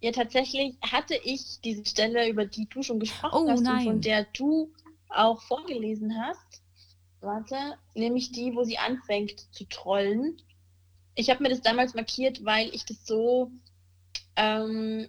Ja, tatsächlich hatte ich diese Stelle, über die du schon gesprochen oh, hast nein. und von der du auch vorgelesen hast. Warte, nämlich die, wo sie anfängt zu trollen. Ich habe mir das damals markiert, weil ich das so ähm,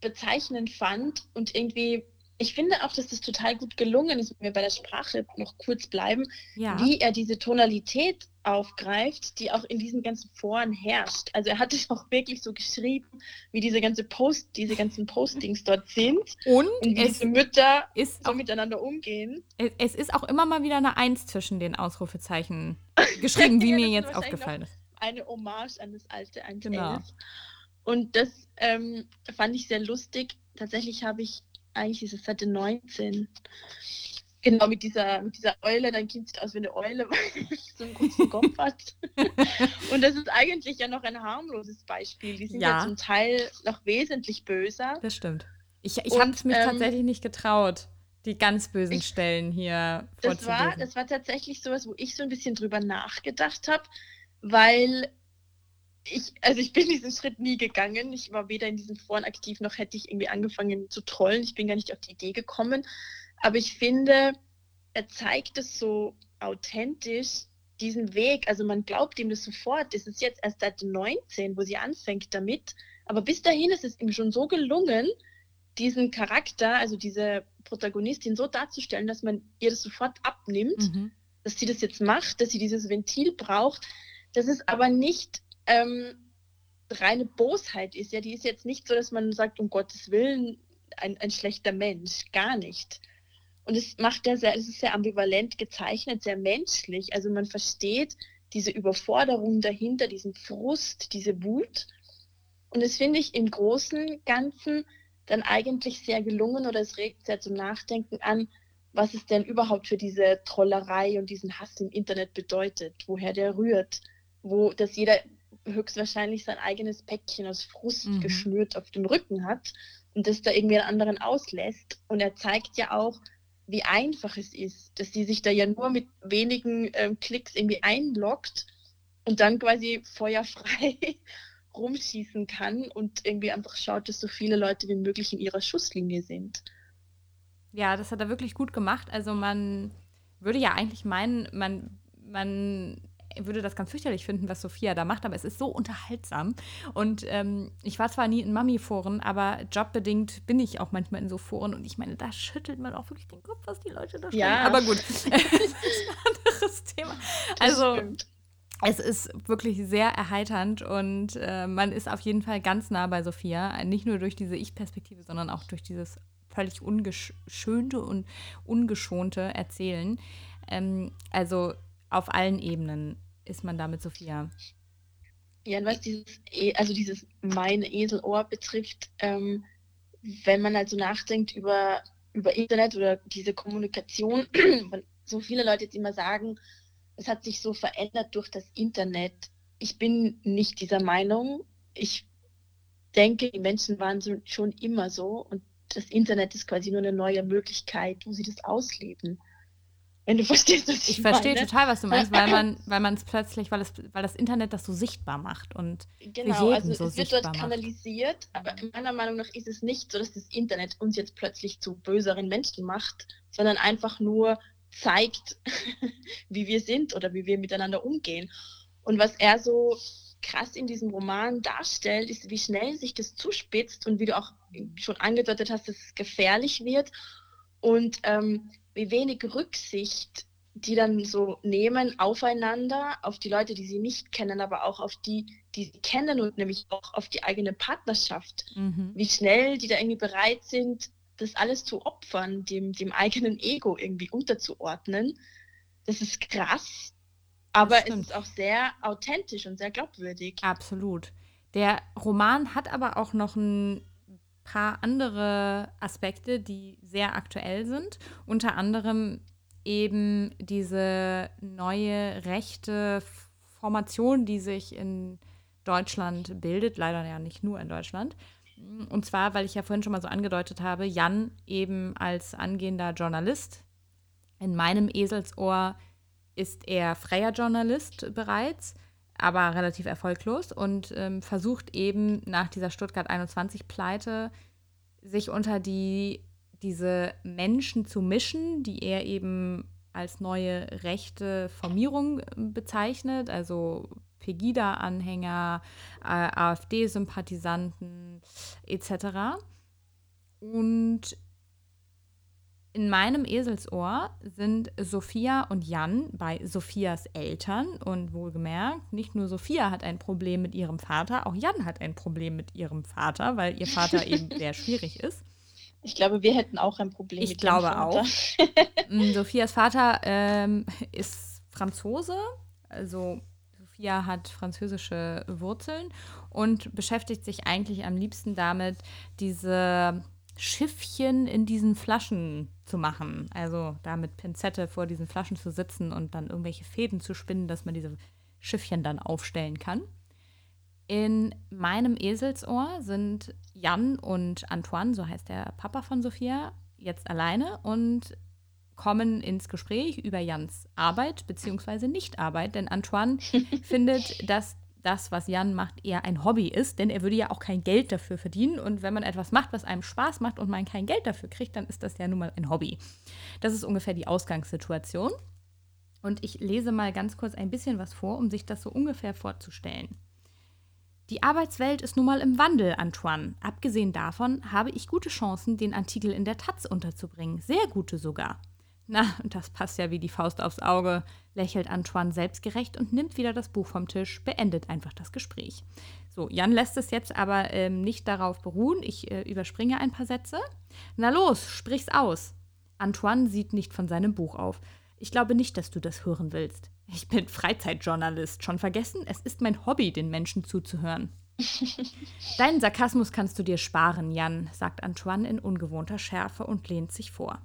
bezeichnend fand und irgendwie ich finde auch, dass das total gut gelungen ist, wenn wir bei der Sprache noch kurz bleiben, ja. wie er diese Tonalität aufgreift, die auch in diesen ganzen Foren herrscht. Also er hat es auch wirklich so geschrieben, wie diese ganze Post, diese ganzen Postings dort sind und, und wie diese Mütter so miteinander umgehen. Es, es, ist auch immer mal wieder eine Eins zwischen den Ausrufezeichen geschrieben, wie ja, mir jetzt aufgefallen ist. Eine Hommage an das alte 1 genau. Und das ähm, fand ich sehr lustig. Tatsächlich habe ich eigentlich ist es Seite 19. Genau, mit dieser, mit dieser Eule, dein Kind sieht aus wie eine Eule, weil es so einen kurzen Kopf hat. Und das ist eigentlich ja noch ein harmloses Beispiel. Die sind ja, ja zum Teil noch wesentlich böser. Das stimmt. Ich, ich habe es mich ähm, tatsächlich nicht getraut, die ganz bösen ich, Stellen hier das war, das war tatsächlich sowas, wo ich so ein bisschen drüber nachgedacht habe, weil ich, also ich bin diesen Schritt nie gegangen. Ich war weder in diesen Foren aktiv, noch hätte ich irgendwie angefangen zu trollen. Ich bin gar nicht auf die Idee gekommen. Aber ich finde, er zeigt es so authentisch, diesen Weg. Also man glaubt ihm das sofort. Es ist jetzt erst seit 19, wo sie anfängt damit. Aber bis dahin ist es ihm schon so gelungen, diesen Charakter, also diese Protagonistin so darzustellen, dass man ihr das sofort abnimmt, mhm. dass sie das jetzt macht, dass sie dieses Ventil braucht. Das ist aber nicht ähm, reine Bosheit ist. Ja, die ist jetzt nicht so, dass man sagt, um Gottes Willen, ein, ein schlechter Mensch. Gar nicht. Und es macht er sehr, es ist sehr ambivalent gezeichnet, sehr menschlich. Also man versteht diese Überforderung dahinter, diesen Frust, diese Wut. Und das finde ich im Großen Ganzen dann eigentlich sehr gelungen oder es regt sehr zum Nachdenken an, was es denn überhaupt für diese Trollerei und diesen Hass im Internet bedeutet, woher der rührt, wo das jeder höchstwahrscheinlich sein eigenes Päckchen aus Frust mhm. geschnürt auf dem Rücken hat und das da irgendwie einen anderen auslässt. Und er zeigt ja auch, wie einfach es ist, dass sie sich da ja nur mit wenigen ähm, Klicks irgendwie einloggt und dann quasi feuerfrei rumschießen kann und irgendwie einfach schaut, dass so viele Leute wie möglich in ihrer Schusslinie sind. Ja, das hat er wirklich gut gemacht. Also man würde ja eigentlich meinen, man, man würde das ganz fürchterlich finden, was Sophia da macht, aber es ist so unterhaltsam. Und ähm, ich war zwar nie in Mami-Foren, aber jobbedingt bin ich auch manchmal in so Foren und ich meine, da schüttelt man auch wirklich den Kopf, was die Leute da schreiben. Ja. Aber gut, das ist ein anderes Thema. also. Es ist wirklich sehr erheiternd und äh, man ist auf jeden Fall ganz nah bei Sophia. Nicht nur durch diese Ich-Perspektive, sondern auch durch dieses völlig ungeschönte und ungeschonte Erzählen. Ähm, also auf allen Ebenen ist man da mit Sophia? Ja, und was dieses, e, also dieses mein Eselohr betrifft, ähm, wenn man also nachdenkt über, über Internet oder diese Kommunikation, so viele Leute jetzt immer sagen, es hat sich so verändert durch das Internet. Ich bin nicht dieser Meinung. Ich denke, die Menschen waren so, schon immer so und das Internet ist quasi nur eine neue Möglichkeit, wo sie das ausleben. Wenn du verstehst, was ich, ich verstehe total, was du meinst, weil man, weil man es plötzlich, weil es, weil das Internet das so sichtbar macht und genau, also so es wird dort kanalisiert, macht. aber meiner Meinung nach ist es nicht so, dass das Internet uns jetzt plötzlich zu böseren Menschen macht, sondern einfach nur zeigt, wie wir sind oder wie wir miteinander umgehen. Und was er so krass in diesem Roman darstellt, ist, wie schnell sich das zuspitzt und wie du auch schon angedeutet hast, dass es gefährlich wird und ähm, wie wenig Rücksicht die dann so nehmen aufeinander, auf die Leute, die sie nicht kennen, aber auch auf die, die sie kennen und nämlich auch auf die eigene Partnerschaft. Mhm. Wie schnell die da irgendwie bereit sind, das alles zu opfern, dem, dem eigenen Ego irgendwie unterzuordnen. Das ist krass, aber es ist auch sehr authentisch und sehr glaubwürdig. Absolut. Der Roman hat aber auch noch ein paar andere Aspekte, die sehr aktuell sind. Unter anderem eben diese neue rechte Formation, die sich in Deutschland bildet, leider ja nicht nur in Deutschland. Und zwar, weil ich ja vorhin schon mal so angedeutet habe, Jan eben als angehender Journalist in meinem Eselsohr ist er freier Journalist bereits, aber relativ erfolglos und ähm, versucht eben nach dieser Stuttgart 21-Pleite sich unter die, diese Menschen zu mischen, die er eben als neue rechte Formierung ähm, bezeichnet, also Pegida-Anhänger, äh, AfD-Sympathisanten etc. Und in meinem Eselsohr sind Sophia und Jan bei Sophias Eltern und wohlgemerkt, nicht nur Sophia hat ein Problem mit ihrem Vater, auch Jan hat ein Problem mit ihrem Vater, weil ihr Vater eben sehr schwierig ist. Ich glaube, wir hätten auch ein Problem ich mit glaube Vater. auch. Mm, Sophias Vater ähm, ist Franzose, also Sophia hat französische Wurzeln und beschäftigt sich eigentlich am liebsten damit, diese Schiffchen in diesen Flaschen zu machen. Also da mit Pinzette vor diesen Flaschen zu sitzen und dann irgendwelche Fäden zu spinnen, dass man diese Schiffchen dann aufstellen kann. In meinem Eselsohr sind Jan und Antoine, so heißt der Papa von Sophia, jetzt alleine und kommen ins Gespräch über Jans Arbeit bzw. Nichtarbeit, denn Antoine findet, dass das, was Jan macht, eher ein Hobby ist, denn er würde ja auch kein Geld dafür verdienen. Und wenn man etwas macht, was einem Spaß macht und man kein Geld dafür kriegt, dann ist das ja nun mal ein Hobby. Das ist ungefähr die Ausgangssituation. Und ich lese mal ganz kurz ein bisschen was vor, um sich das so ungefähr vorzustellen. Die Arbeitswelt ist nun mal im Wandel, Antoine. Abgesehen davon habe ich gute Chancen, den Artikel in der Taz unterzubringen. Sehr gute sogar. Na, das passt ja wie die Faust aufs Auge, lächelt Antoine selbstgerecht und nimmt wieder das Buch vom Tisch, beendet einfach das Gespräch. So, Jan lässt es jetzt aber ähm, nicht darauf beruhen. Ich äh, überspringe ein paar Sätze. Na los, sprich's aus. Antoine sieht nicht von seinem Buch auf. Ich glaube nicht, dass du das hören willst. Ich bin Freizeitjournalist. Schon vergessen? Es ist mein Hobby, den Menschen zuzuhören. Deinen Sarkasmus kannst du dir sparen, Jan, sagt Antoine in ungewohnter Schärfe und lehnt sich vor.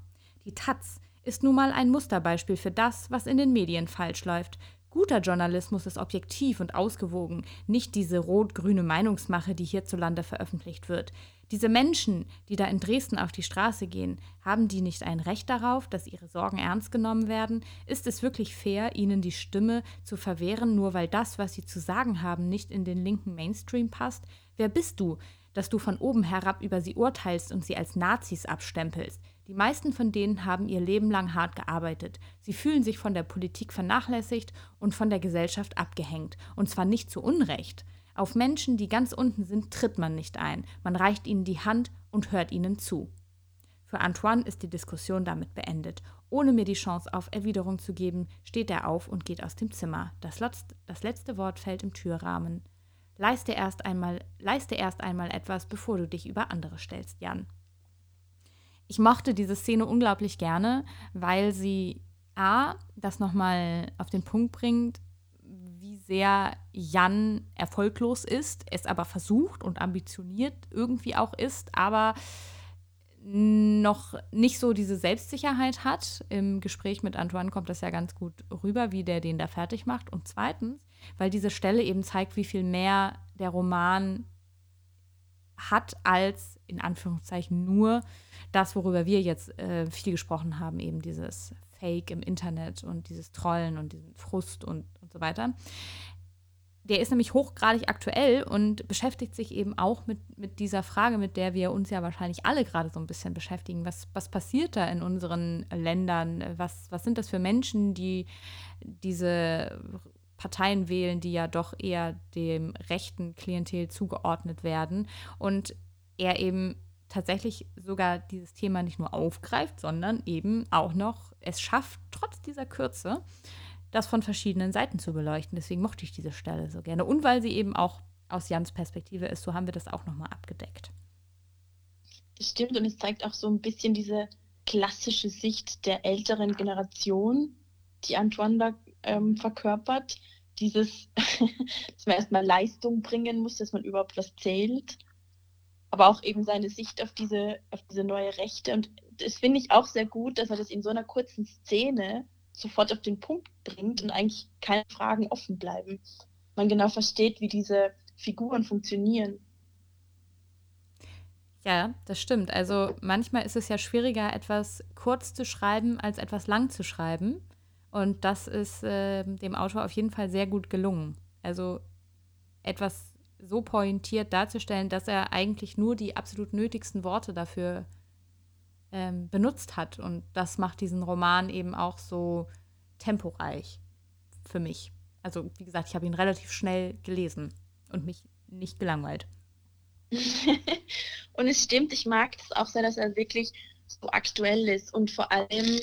Die Taz, ist nun mal ein Musterbeispiel für das, was in den Medien falsch läuft. Guter Journalismus ist objektiv und ausgewogen, nicht diese rot-grüne Meinungsmache, die hierzulande veröffentlicht wird. Diese Menschen, die da in Dresden auf die Straße gehen, haben die nicht ein Recht darauf, dass ihre Sorgen ernst genommen werden? Ist es wirklich fair, ihnen die Stimme zu verwehren, nur weil das, was sie zu sagen haben, nicht in den linken Mainstream passt? Wer bist du, dass du von oben herab über sie urteilst und sie als Nazis abstempelst? Die meisten von denen haben ihr Leben lang hart gearbeitet. Sie fühlen sich von der Politik vernachlässigt und von der Gesellschaft abgehängt. Und zwar nicht zu Unrecht. Auf Menschen, die ganz unten sind, tritt man nicht ein. Man reicht ihnen die Hand und hört ihnen zu. Für Antoine ist die Diskussion damit beendet. Ohne mir die Chance auf Erwiderung zu geben, steht er auf und geht aus dem Zimmer. Das, letzte Wort fällt im Türrahmen. Leiste erst, einmal, leiste erst einmal etwas, bevor du dich über andere stellst, Jan ich mochte diese Szene unglaublich gerne, weil sie A, das nochmal auf den Punkt bringt, wie sehr Jan erfolglos ist, es aber versucht und ambitioniert irgendwie auch ist, aber noch nicht so diese Selbstsicherheit hat. Im Gespräch mit Antoine kommt das ja ganz gut rüber, wie der den da fertig macht. Und zweitens, weil diese Stelle eben zeigt, wie viel mehr der Roman hat als in Anführungszeichen nur das, worüber wir jetzt äh, viel gesprochen haben, eben dieses Fake im Internet und dieses Trollen und diesen Frust und, und so weiter. Der ist nämlich hochgradig aktuell und beschäftigt sich eben auch mit, mit dieser Frage, mit der wir uns ja wahrscheinlich alle gerade so ein bisschen beschäftigen. Was, was passiert da in unseren Ländern? Was, was sind das für Menschen, die diese Parteien wählen, die ja doch eher dem rechten Klientel zugeordnet werden? Und er eben tatsächlich sogar dieses Thema nicht nur aufgreift, sondern eben auch noch es schafft, trotz dieser Kürze, das von verschiedenen Seiten zu beleuchten. Deswegen mochte ich diese Stelle so gerne. Und weil sie eben auch aus Jans Perspektive ist, so haben wir das auch nochmal abgedeckt. Das stimmt und es zeigt auch so ein bisschen diese klassische Sicht der älteren Generation, die Antoine da ähm, verkörpert. Dieses, dass man erstmal Leistung bringen muss, dass man überhaupt was zählt aber auch eben seine Sicht auf diese, auf diese neue Rechte. Und das finde ich auch sehr gut, dass er das in so einer kurzen Szene sofort auf den Punkt bringt und eigentlich keine Fragen offen bleiben. Man genau versteht, wie diese Figuren funktionieren. Ja, das stimmt. Also manchmal ist es ja schwieriger, etwas kurz zu schreiben, als etwas lang zu schreiben. Und das ist äh, dem Autor auf jeden Fall sehr gut gelungen. Also etwas so pointiert darzustellen, dass er eigentlich nur die absolut nötigsten Worte dafür ähm, benutzt hat. Und das macht diesen Roman eben auch so temporeich für mich. Also, wie gesagt, ich habe ihn relativ schnell gelesen und mich nicht gelangweilt. und es stimmt, ich mag es auch sehr, dass er wirklich so aktuell ist und vor allem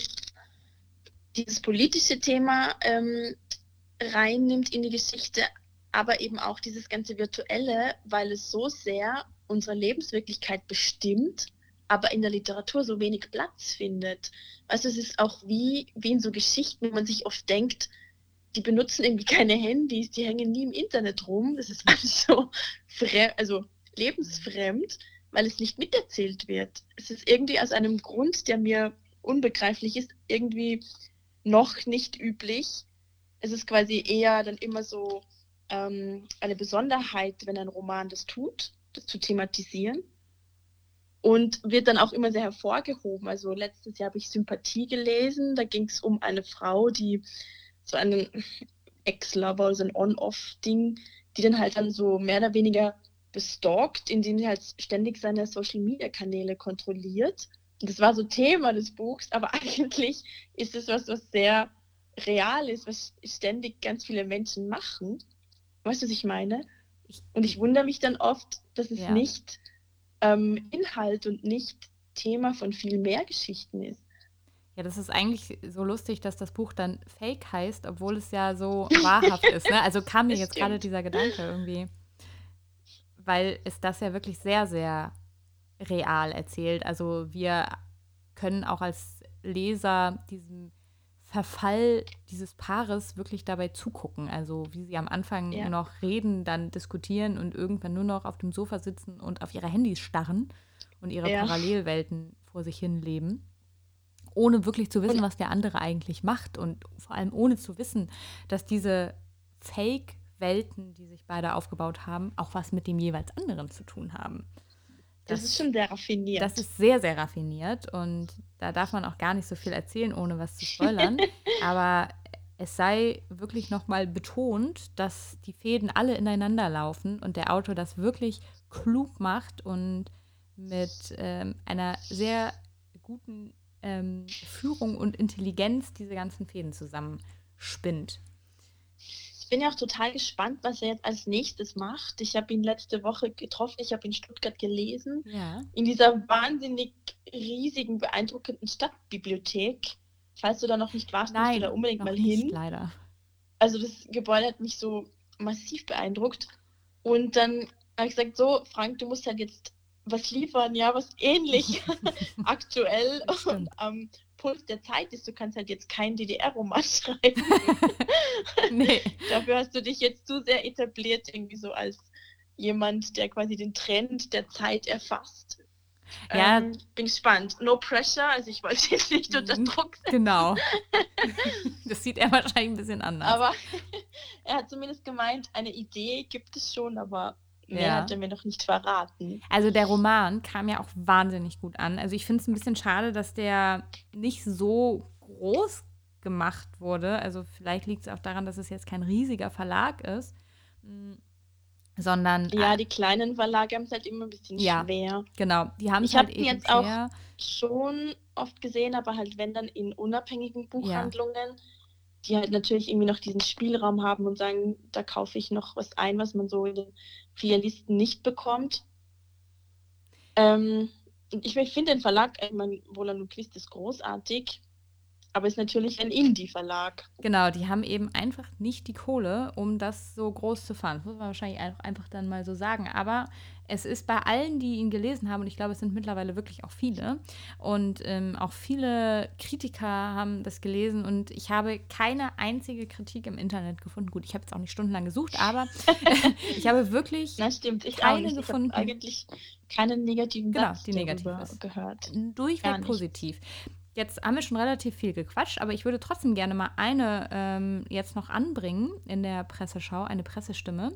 dieses politische Thema ähm, reinnimmt in die Geschichte, aber eben auch dieses ganze Virtuelle, weil es so sehr unsere Lebenswirklichkeit bestimmt, aber in der Literatur so wenig Platz findet. Also es ist auch wie, wie in so Geschichten, wo man sich oft denkt, die benutzen irgendwie keine Handys, die hängen nie im Internet rum. Das ist alles so also lebensfremd, weil es nicht miterzählt wird. Es ist irgendwie aus einem Grund, der mir unbegreiflich ist, irgendwie noch nicht üblich. Es ist quasi eher dann immer so ähm, eine Besonderheit, wenn ein Roman das tut, das zu thematisieren. Und wird dann auch immer sehr hervorgehoben. Also letztes Jahr habe ich Sympathie gelesen. Da ging es um eine Frau, die so einen Ex-Lover, so ein On-Off-Ding, die dann halt dann so mehr oder weniger bestalkt, indem sie halt ständig seine Social-Media-Kanäle kontrolliert. Das war so Thema des Buchs, aber eigentlich ist es was, was sehr real ist, was ständig ganz viele Menschen machen. Weißt du, was ich meine? Und ich wundere mich dann oft, dass es ja. nicht ähm, Inhalt und nicht Thema von viel mehr Geschichten ist. Ja, das ist eigentlich so lustig, dass das Buch dann Fake heißt, obwohl es ja so wahrhaft ist. Ne? Also kam mir jetzt gerade dieser Gedanke irgendwie, weil es das ja wirklich sehr, sehr real erzählt. Also wir können auch als Leser diesem Verfall dieses Paares wirklich dabei zugucken. Also wie sie am Anfang ja. noch reden, dann diskutieren und irgendwann nur noch auf dem Sofa sitzen und auf ihre Handys starren und ihre ja. Parallelwelten vor sich hin leben. Ohne wirklich zu wissen, was der andere eigentlich macht und vor allem ohne zu wissen, dass diese Fake-Welten, die sich beide aufgebaut haben, auch was mit dem jeweils anderen zu tun haben. Das, das, ist schon sehr raffiniert. Das ist sehr, sehr raffiniert und da darf man auch gar nicht so viel erzählen, ohne was zu spoilern. Aber es sei wirklich nochmal betont, dass die Fäden alle ineinander laufen und der Autor das wirklich klug macht und mit ähm, einer sehr guten ähm, Führung und Intelligenz diese ganzen Fäden zusammenspinnt bin ja auch total gespannt, was er jetzt als nächstes macht. Ich habe ihn letzte Woche getroffen, ich habe in Stuttgart gelesen, ja. in dieser wahnsinnig riesigen, beeindruckenden Stadtbibliothek. Falls du da noch nicht warst, Nein, musst du da unbedingt mal nicht, hin. leider. Also das Gebäude hat mich so massiv beeindruckt. Und dann habe ich gesagt, so, Frank, du musst halt jetzt was liefern, ja, was ähnlich aktuell und am Puls der Zeit ist. Du kannst halt jetzt keinen DDR-Roman schreiben. nee. Dafür hast du dich jetzt zu sehr etabliert, irgendwie so als jemand, der quasi den Trend der Zeit erfasst. Ja. Ähm, bin gespannt. No pressure, also ich wollte jetzt nicht unter mhm. Druck setzen. Genau. Das sieht er wahrscheinlich ein bisschen anders. Aber er hat zumindest gemeint, eine Idee gibt es schon, aber mehr Ja. hat er mir noch nicht verraten. Also der Roman kam ja auch wahnsinnig gut an. Also ich finde es ein bisschen schade, dass der nicht so groß gemacht wurde. Also vielleicht liegt es auch daran, dass es jetzt kein riesiger Verlag ist, mm, sondern Ja, äh, die kleinen Verlage haben es halt immer ein bisschen Ja. schwer. genau, die haben es Ich halt hab ihn eben jetzt auch. Schon oft gesehen, aber halt wenn dann in unabhängigen Buchhandlungen, die halt natürlich irgendwie noch diesen Spielraum haben und sagen, da kaufe ich noch was ein, was man so in den Filialisten nicht bekommt. Ähm, ich finde den Verlag, ich meine, Roland Quist ist großartig, aber ist natürlich ein Indie-Verlag. Genau, die haben eben einfach nicht die Kohle, um das so groß zu fahren. Das muss man wahrscheinlich einfach, einfach dann mal so sagen. Aber es ist bei allen, die ihn gelesen haben, und ich glaube, es sind mittlerweile wirklich auch viele, und ähm, auch viele Kritiker haben das gelesen, und ich habe keine einzige Kritik im Internet gefunden. Gut, ich habe jetzt auch nicht stundenlang gesucht, aber ich habe wirklich Na stimmt, ich Keine auch nicht. Ich gefunden. habe eigentlich keinen negativen Genau, Satz die negativ gehört. Durchweg positiv. Jetzt haben wir schon relativ viel gequatscht, aber ich würde trotzdem gerne mal eine ähm, jetzt noch anbringen in der Presseschau, eine Pressestimme.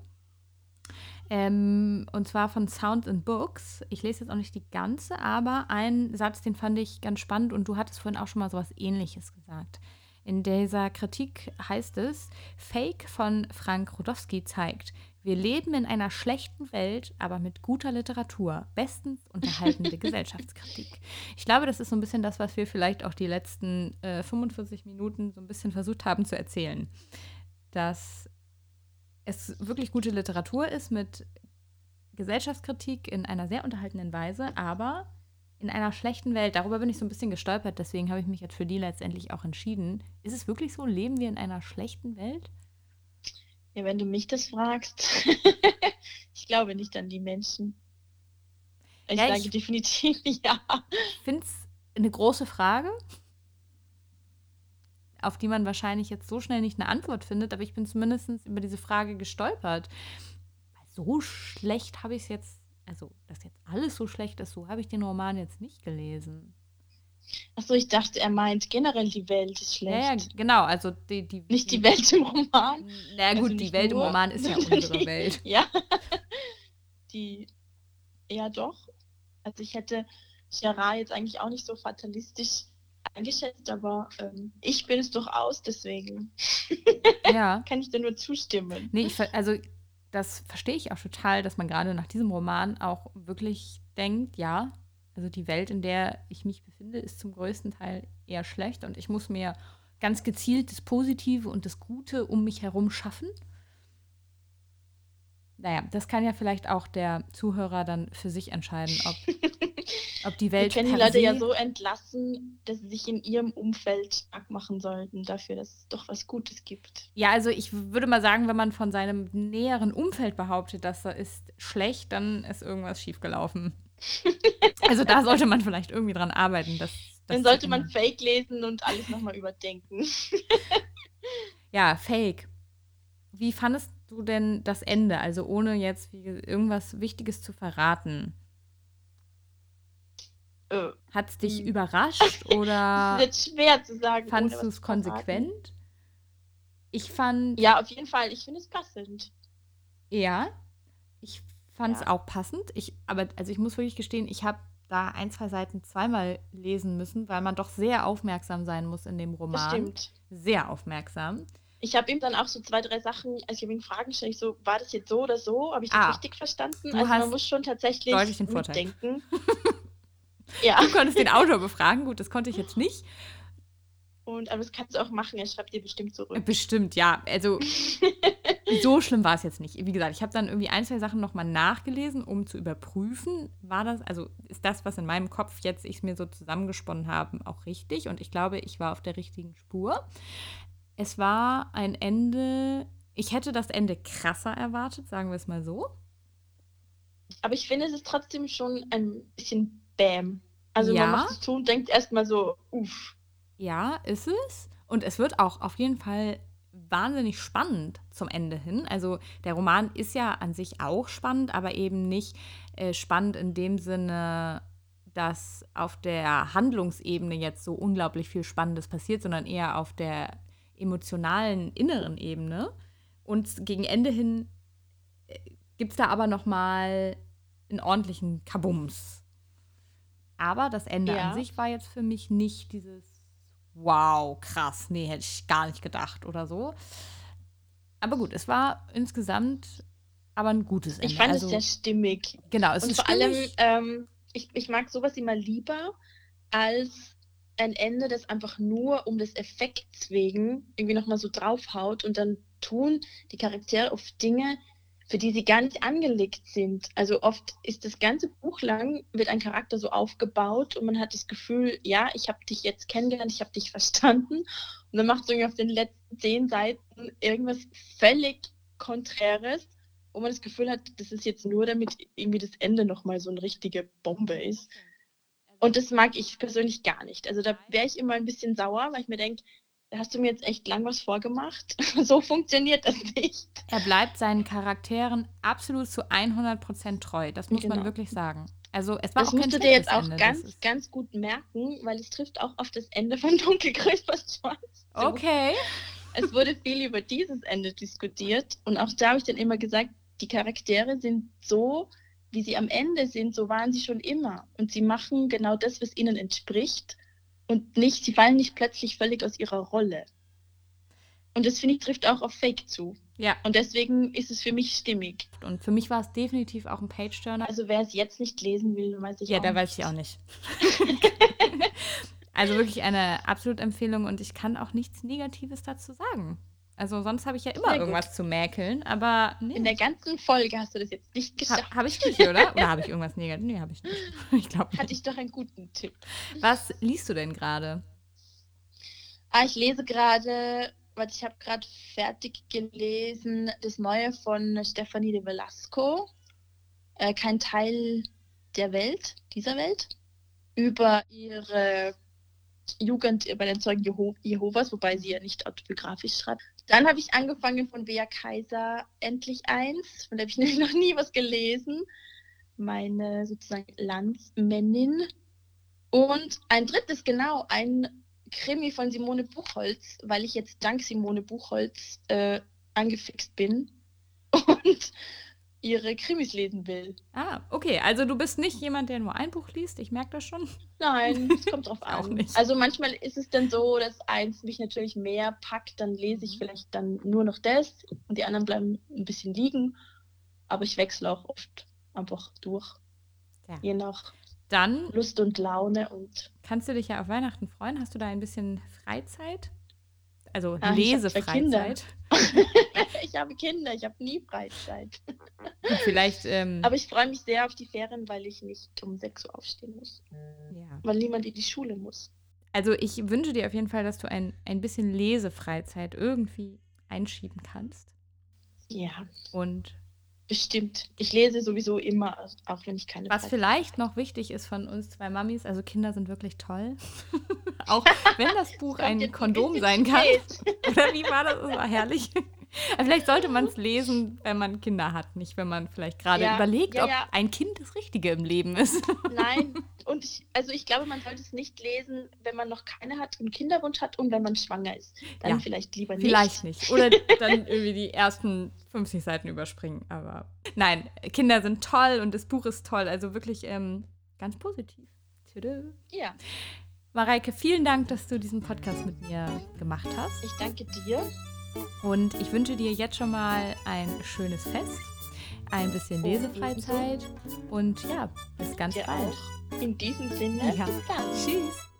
Ähm, und zwar von Sound and Books. Ich lese jetzt auch nicht die ganze, aber ein Satz, den fand ich ganz spannend und du hattest vorhin auch schon mal sowas ähnliches gesagt. In dieser Kritik heißt es, Fake von Frank Rodowski zeigt, wir leben in einer schlechten Welt, aber mit guter Literatur. Bestens unterhaltende Gesellschaftskritik. Ich glaube, das ist so ein bisschen das, was wir vielleicht auch die letzten äh, 45 Minuten so ein bisschen versucht haben zu erzählen. Dass es wirklich gute Literatur ist mit Gesellschaftskritik in einer sehr unterhaltenden Weise, aber in einer schlechten Welt. Darüber bin ich so ein bisschen gestolpert, deswegen habe ich mich jetzt für die letztendlich auch entschieden. Ist es wirklich so? Leben wir in einer schlechten Welt? Ja, wenn du mich das fragst, ich glaube nicht an die Menschen. Ich Ja, sage ich- definitiv ja. Ich finde es eine große Frage, auf die man wahrscheinlich jetzt so schnell nicht eine Antwort findet, aber ich bin zumindest über diese Frage gestolpert. Weil So schlecht habe ich es jetzt, also dass jetzt alles so schlecht ist, so habe ich den Roman jetzt nicht gelesen. Achso, ich dachte, er meint generell die Welt ist Ja, ja, schlecht. genau, also die, die Nicht die Welt im Roman. Na gut, Also die Welt im nur, Roman ist ja unsere die- Welt. Ja. Die, ja doch. Also ich hätte Gerard jetzt eigentlich auch nicht so fatalistisch eingeschätzt, aber ähm, ich bin es durchaus, deswegen Ja. kann ich dir nur zustimmen. Nee, ich, also das verstehe ich auch total, dass man gerade nach diesem Roman auch wirklich denkt, ja, also die Welt, in der ich mich befinde, ist zum größten Teil eher schlecht und ich muss mir ganz gezielt das Positive und das Gute um mich herum schaffen. Naja, das kann ja vielleicht auch der Zuhörer dann für sich entscheiden, ob, ob die Wir Welt können die Leute ja so entlassen, dass sie sich in ihrem Umfeld stark machen sollten dafür, dass es doch was Gutes gibt. Ja, also ich würde mal sagen, wenn man von seinem näheren Umfeld behauptet, dass er ist schlecht, dann ist irgendwas schiefgelaufen. also da sollte man vielleicht irgendwie dran arbeiten. Dass, das Dann sollte man. Fake lesen und alles nochmal überdenken. Ja, Fake. Wie fandest du denn das Ende? Also ohne jetzt wie, irgendwas Wichtiges zu verraten. Äh, Hat es dich Hm. überrascht oder das ist jetzt schwer zu sagen. fandest ohne du es konsequent? Ich fand Ja, auf jeden Fall. Ich finde es passend. Ja, ich fand es Ja. auch passend. Ich, aber also ich muss wirklich gestehen, ich habe da ein, zwei Seiten zweimal lesen müssen, weil man doch sehr aufmerksam sein muss in dem Das Roman. stimmt. Sehr aufmerksam. Ich habe ihm dann auch so zwei, drei Sachen, also ich habe ihm Fragen gestellt, ich so, war das jetzt so oder so? Habe ich das Ah, richtig verstanden? Also man muss schon tatsächlich deutlich den Vorteil. mitdenken. ja, Du konntest den Autor befragen, gut, das konnte ich jetzt nicht. und aber das kannst du auch machen, er schreibt dir bestimmt zurück. Bestimmt, ja. Also so schlimm war es jetzt nicht. Wie gesagt, ich habe dann irgendwie ein, zwei Sachen nochmal nachgelesen, um zu überprüfen, war das, also ist das, was in meinem Kopf jetzt ich mir so zusammengesponnen habe, auch richtig? Und ich glaube, ich war auf der richtigen Spur. Es war ein Ende, ich hätte das Ende krasser erwartet, sagen wir es mal so. Aber ich finde, es ist trotzdem schon ein bisschen Bam. Also Ja. man macht es zu und denkt erstmal so, uff. Ja, ist es. Und es wird auch auf jeden Fall wahnsinnig spannend zum Ende hin. Also der Roman ist ja an sich auch spannend, aber eben nicht äh, spannend in dem Sinne, dass auf der Handlungsebene jetzt so unglaublich viel Spannendes passiert, sondern eher auf der emotionalen inneren Ebene. Und gegen Ende hin äh, gibt es da aber nochmal einen ordentlichen Kabums. Aber das Ende Ja. an sich war jetzt für mich nicht dieses Wow, krass, nee, hätte ich gar nicht gedacht oder so. Aber gut, es war insgesamt aber ein gutes Ende. Ich fand also, es sehr stimmig. Genau, es Und ist vor allem, stimmig. ähm, ich, ich mag sowas immer lieber als ein Ende, das einfach nur um des Effekts wegen irgendwie nochmal so draufhaut und dann tun die Charaktere oft Dinge, für die sie gar nicht angelegt sind. Also oft ist das ganze Buch lang, wird ein Charakter so aufgebaut und man hat das Gefühl, ja, ich habe dich jetzt kennengelernt, ich habe dich verstanden. Und dann macht es irgendwie auf den letzten zehn Seiten irgendwas völlig Konträres, wo man das Gefühl hat, das ist jetzt nur, damit irgendwie das Ende nochmal so eine richtige Bombe ist. Und das mag ich persönlich gar nicht. Also da wäre ich immer ein bisschen sauer, weil ich mir denke, da hast du mir jetzt echt lang was vorgemacht. so funktioniert das nicht. Er bleibt seinen Charakteren absolut zu 100% treu. Das muss man Genau. wirklich sagen. Also es war Das auch musst du dir jetzt auch Ende. ganz, ganz gut merken, weil es trifft auch auf das Ende von Dunkelgrün Schwarz. zu. Okay. Es wurde viel über dieses Ende diskutiert und auch da habe ich dann immer gesagt, die Charaktere sind so, wie sie am Ende sind, so waren sie schon immer. Und sie machen genau das, was ihnen entspricht und nicht, sie fallen nicht plötzlich völlig aus ihrer Rolle. Und das finde ich trifft auch auf Fake zu. Ja, Und deswegen ist es für mich stimmig. und für mich war es definitiv auch ein Page-Turner. Also wer es jetzt nicht lesen will, weiß ich Ja, auch da nicht. weiß ich auch nicht. also wirklich eine absolute Empfehlung und ich kann auch nichts Negatives dazu sagen. Also sonst habe ich ja immer Sehr gut. irgendwas zu mäkeln, aber nee. In der ganzen Folge hast du das jetzt nicht geschafft. Ha, habe ich nicht, oder? Oder habe ich irgendwas Negatives? Nee, habe ich nicht. Ich glaube Hatte ich doch einen guten Tipp. Was liest du denn gerade? Ah, ich lese gerade, was ich habe gerade fertig gelesen, das Neue von Stefanie de Velasco. Äh, kein Teil der Welt, dieser Welt. Über ihre Jugend bei den Zeugen Jeho Jehovas, wobei sie ja nicht autobiografisch schreibt. Dann habe ich angefangen von Bea Kaiser Endlich eins, von der habe ich nämlich noch nie was gelesen. Meine sozusagen Landsmännin. Und ein drittes, genau, ein Krimi von Simone Buchholz, weil ich jetzt dank Simone Buchholz äh, angefixt bin und ihre Krimis lesen will. Ah, okay. Also du bist nicht jemand, der nur ein Buch liest. Ich merke das schon. Nein, es kommt drauf Auch an. nicht. Also manchmal ist es dann so, dass eins mich natürlich mehr packt, dann lese ich vielleicht dann nur noch das und die anderen bleiben ein bisschen liegen. Aber ich wechsle auch oft einfach durch. Ja. Je nach Dann Lust und Laune und kannst du dich ja auf Weihnachten freuen. Hast du da ein bisschen Freizeit? Also Ah. Lesefreizeit. ich habe Kinder, ich habe nie Freizeit. Vielleicht, ähm, Aber ich freue mich sehr auf die Ferien, weil ich nicht um 6 Uhr aufstehen muss. ja. Weil niemand in die Schule muss. Also ich wünsche dir auf jeden Fall, dass du ein, ein bisschen Lesefreizeit irgendwie einschieben kannst. Ja, Und bestimmt. Ich lese sowieso immer, auch wenn ich keine was Freizeit vielleicht noch wichtig ist von uns zwei Mamis, also Kinder sind wirklich toll. Auch wenn das Buch ein Kondom sein kann. Oder wie war das? Das war herrlich. Vielleicht sollte man es lesen, wenn man Kinder hat, nicht wenn man vielleicht gerade Ja, überlegt, ja, ob ja. ein Kind das Richtige im Leben ist. Nein, und ich, also ich glaube, man sollte es nicht lesen, wenn man noch keine hat und Kinderwunsch hat und wenn man schwanger ist. Dann vielleicht lieber nicht. Vielleicht nicht. Oder dann irgendwie die ersten 50 Seiten überspringen. Aber nein, Kinder sind toll und das Buch ist toll. Also wirklich ähm, ganz positiv. Tschüss. Ja, Mareike, vielen Dank, dass du diesen Podcast mit mir gemacht hast. ich danke dir. Und ich wünsche dir jetzt schon mal ein schönes Fest, ein bisschen Oh, Lesefreizeit und ja, bis ganz Dir bald. auch. In diesem Sinne, Ja. bis dann. Tschüss.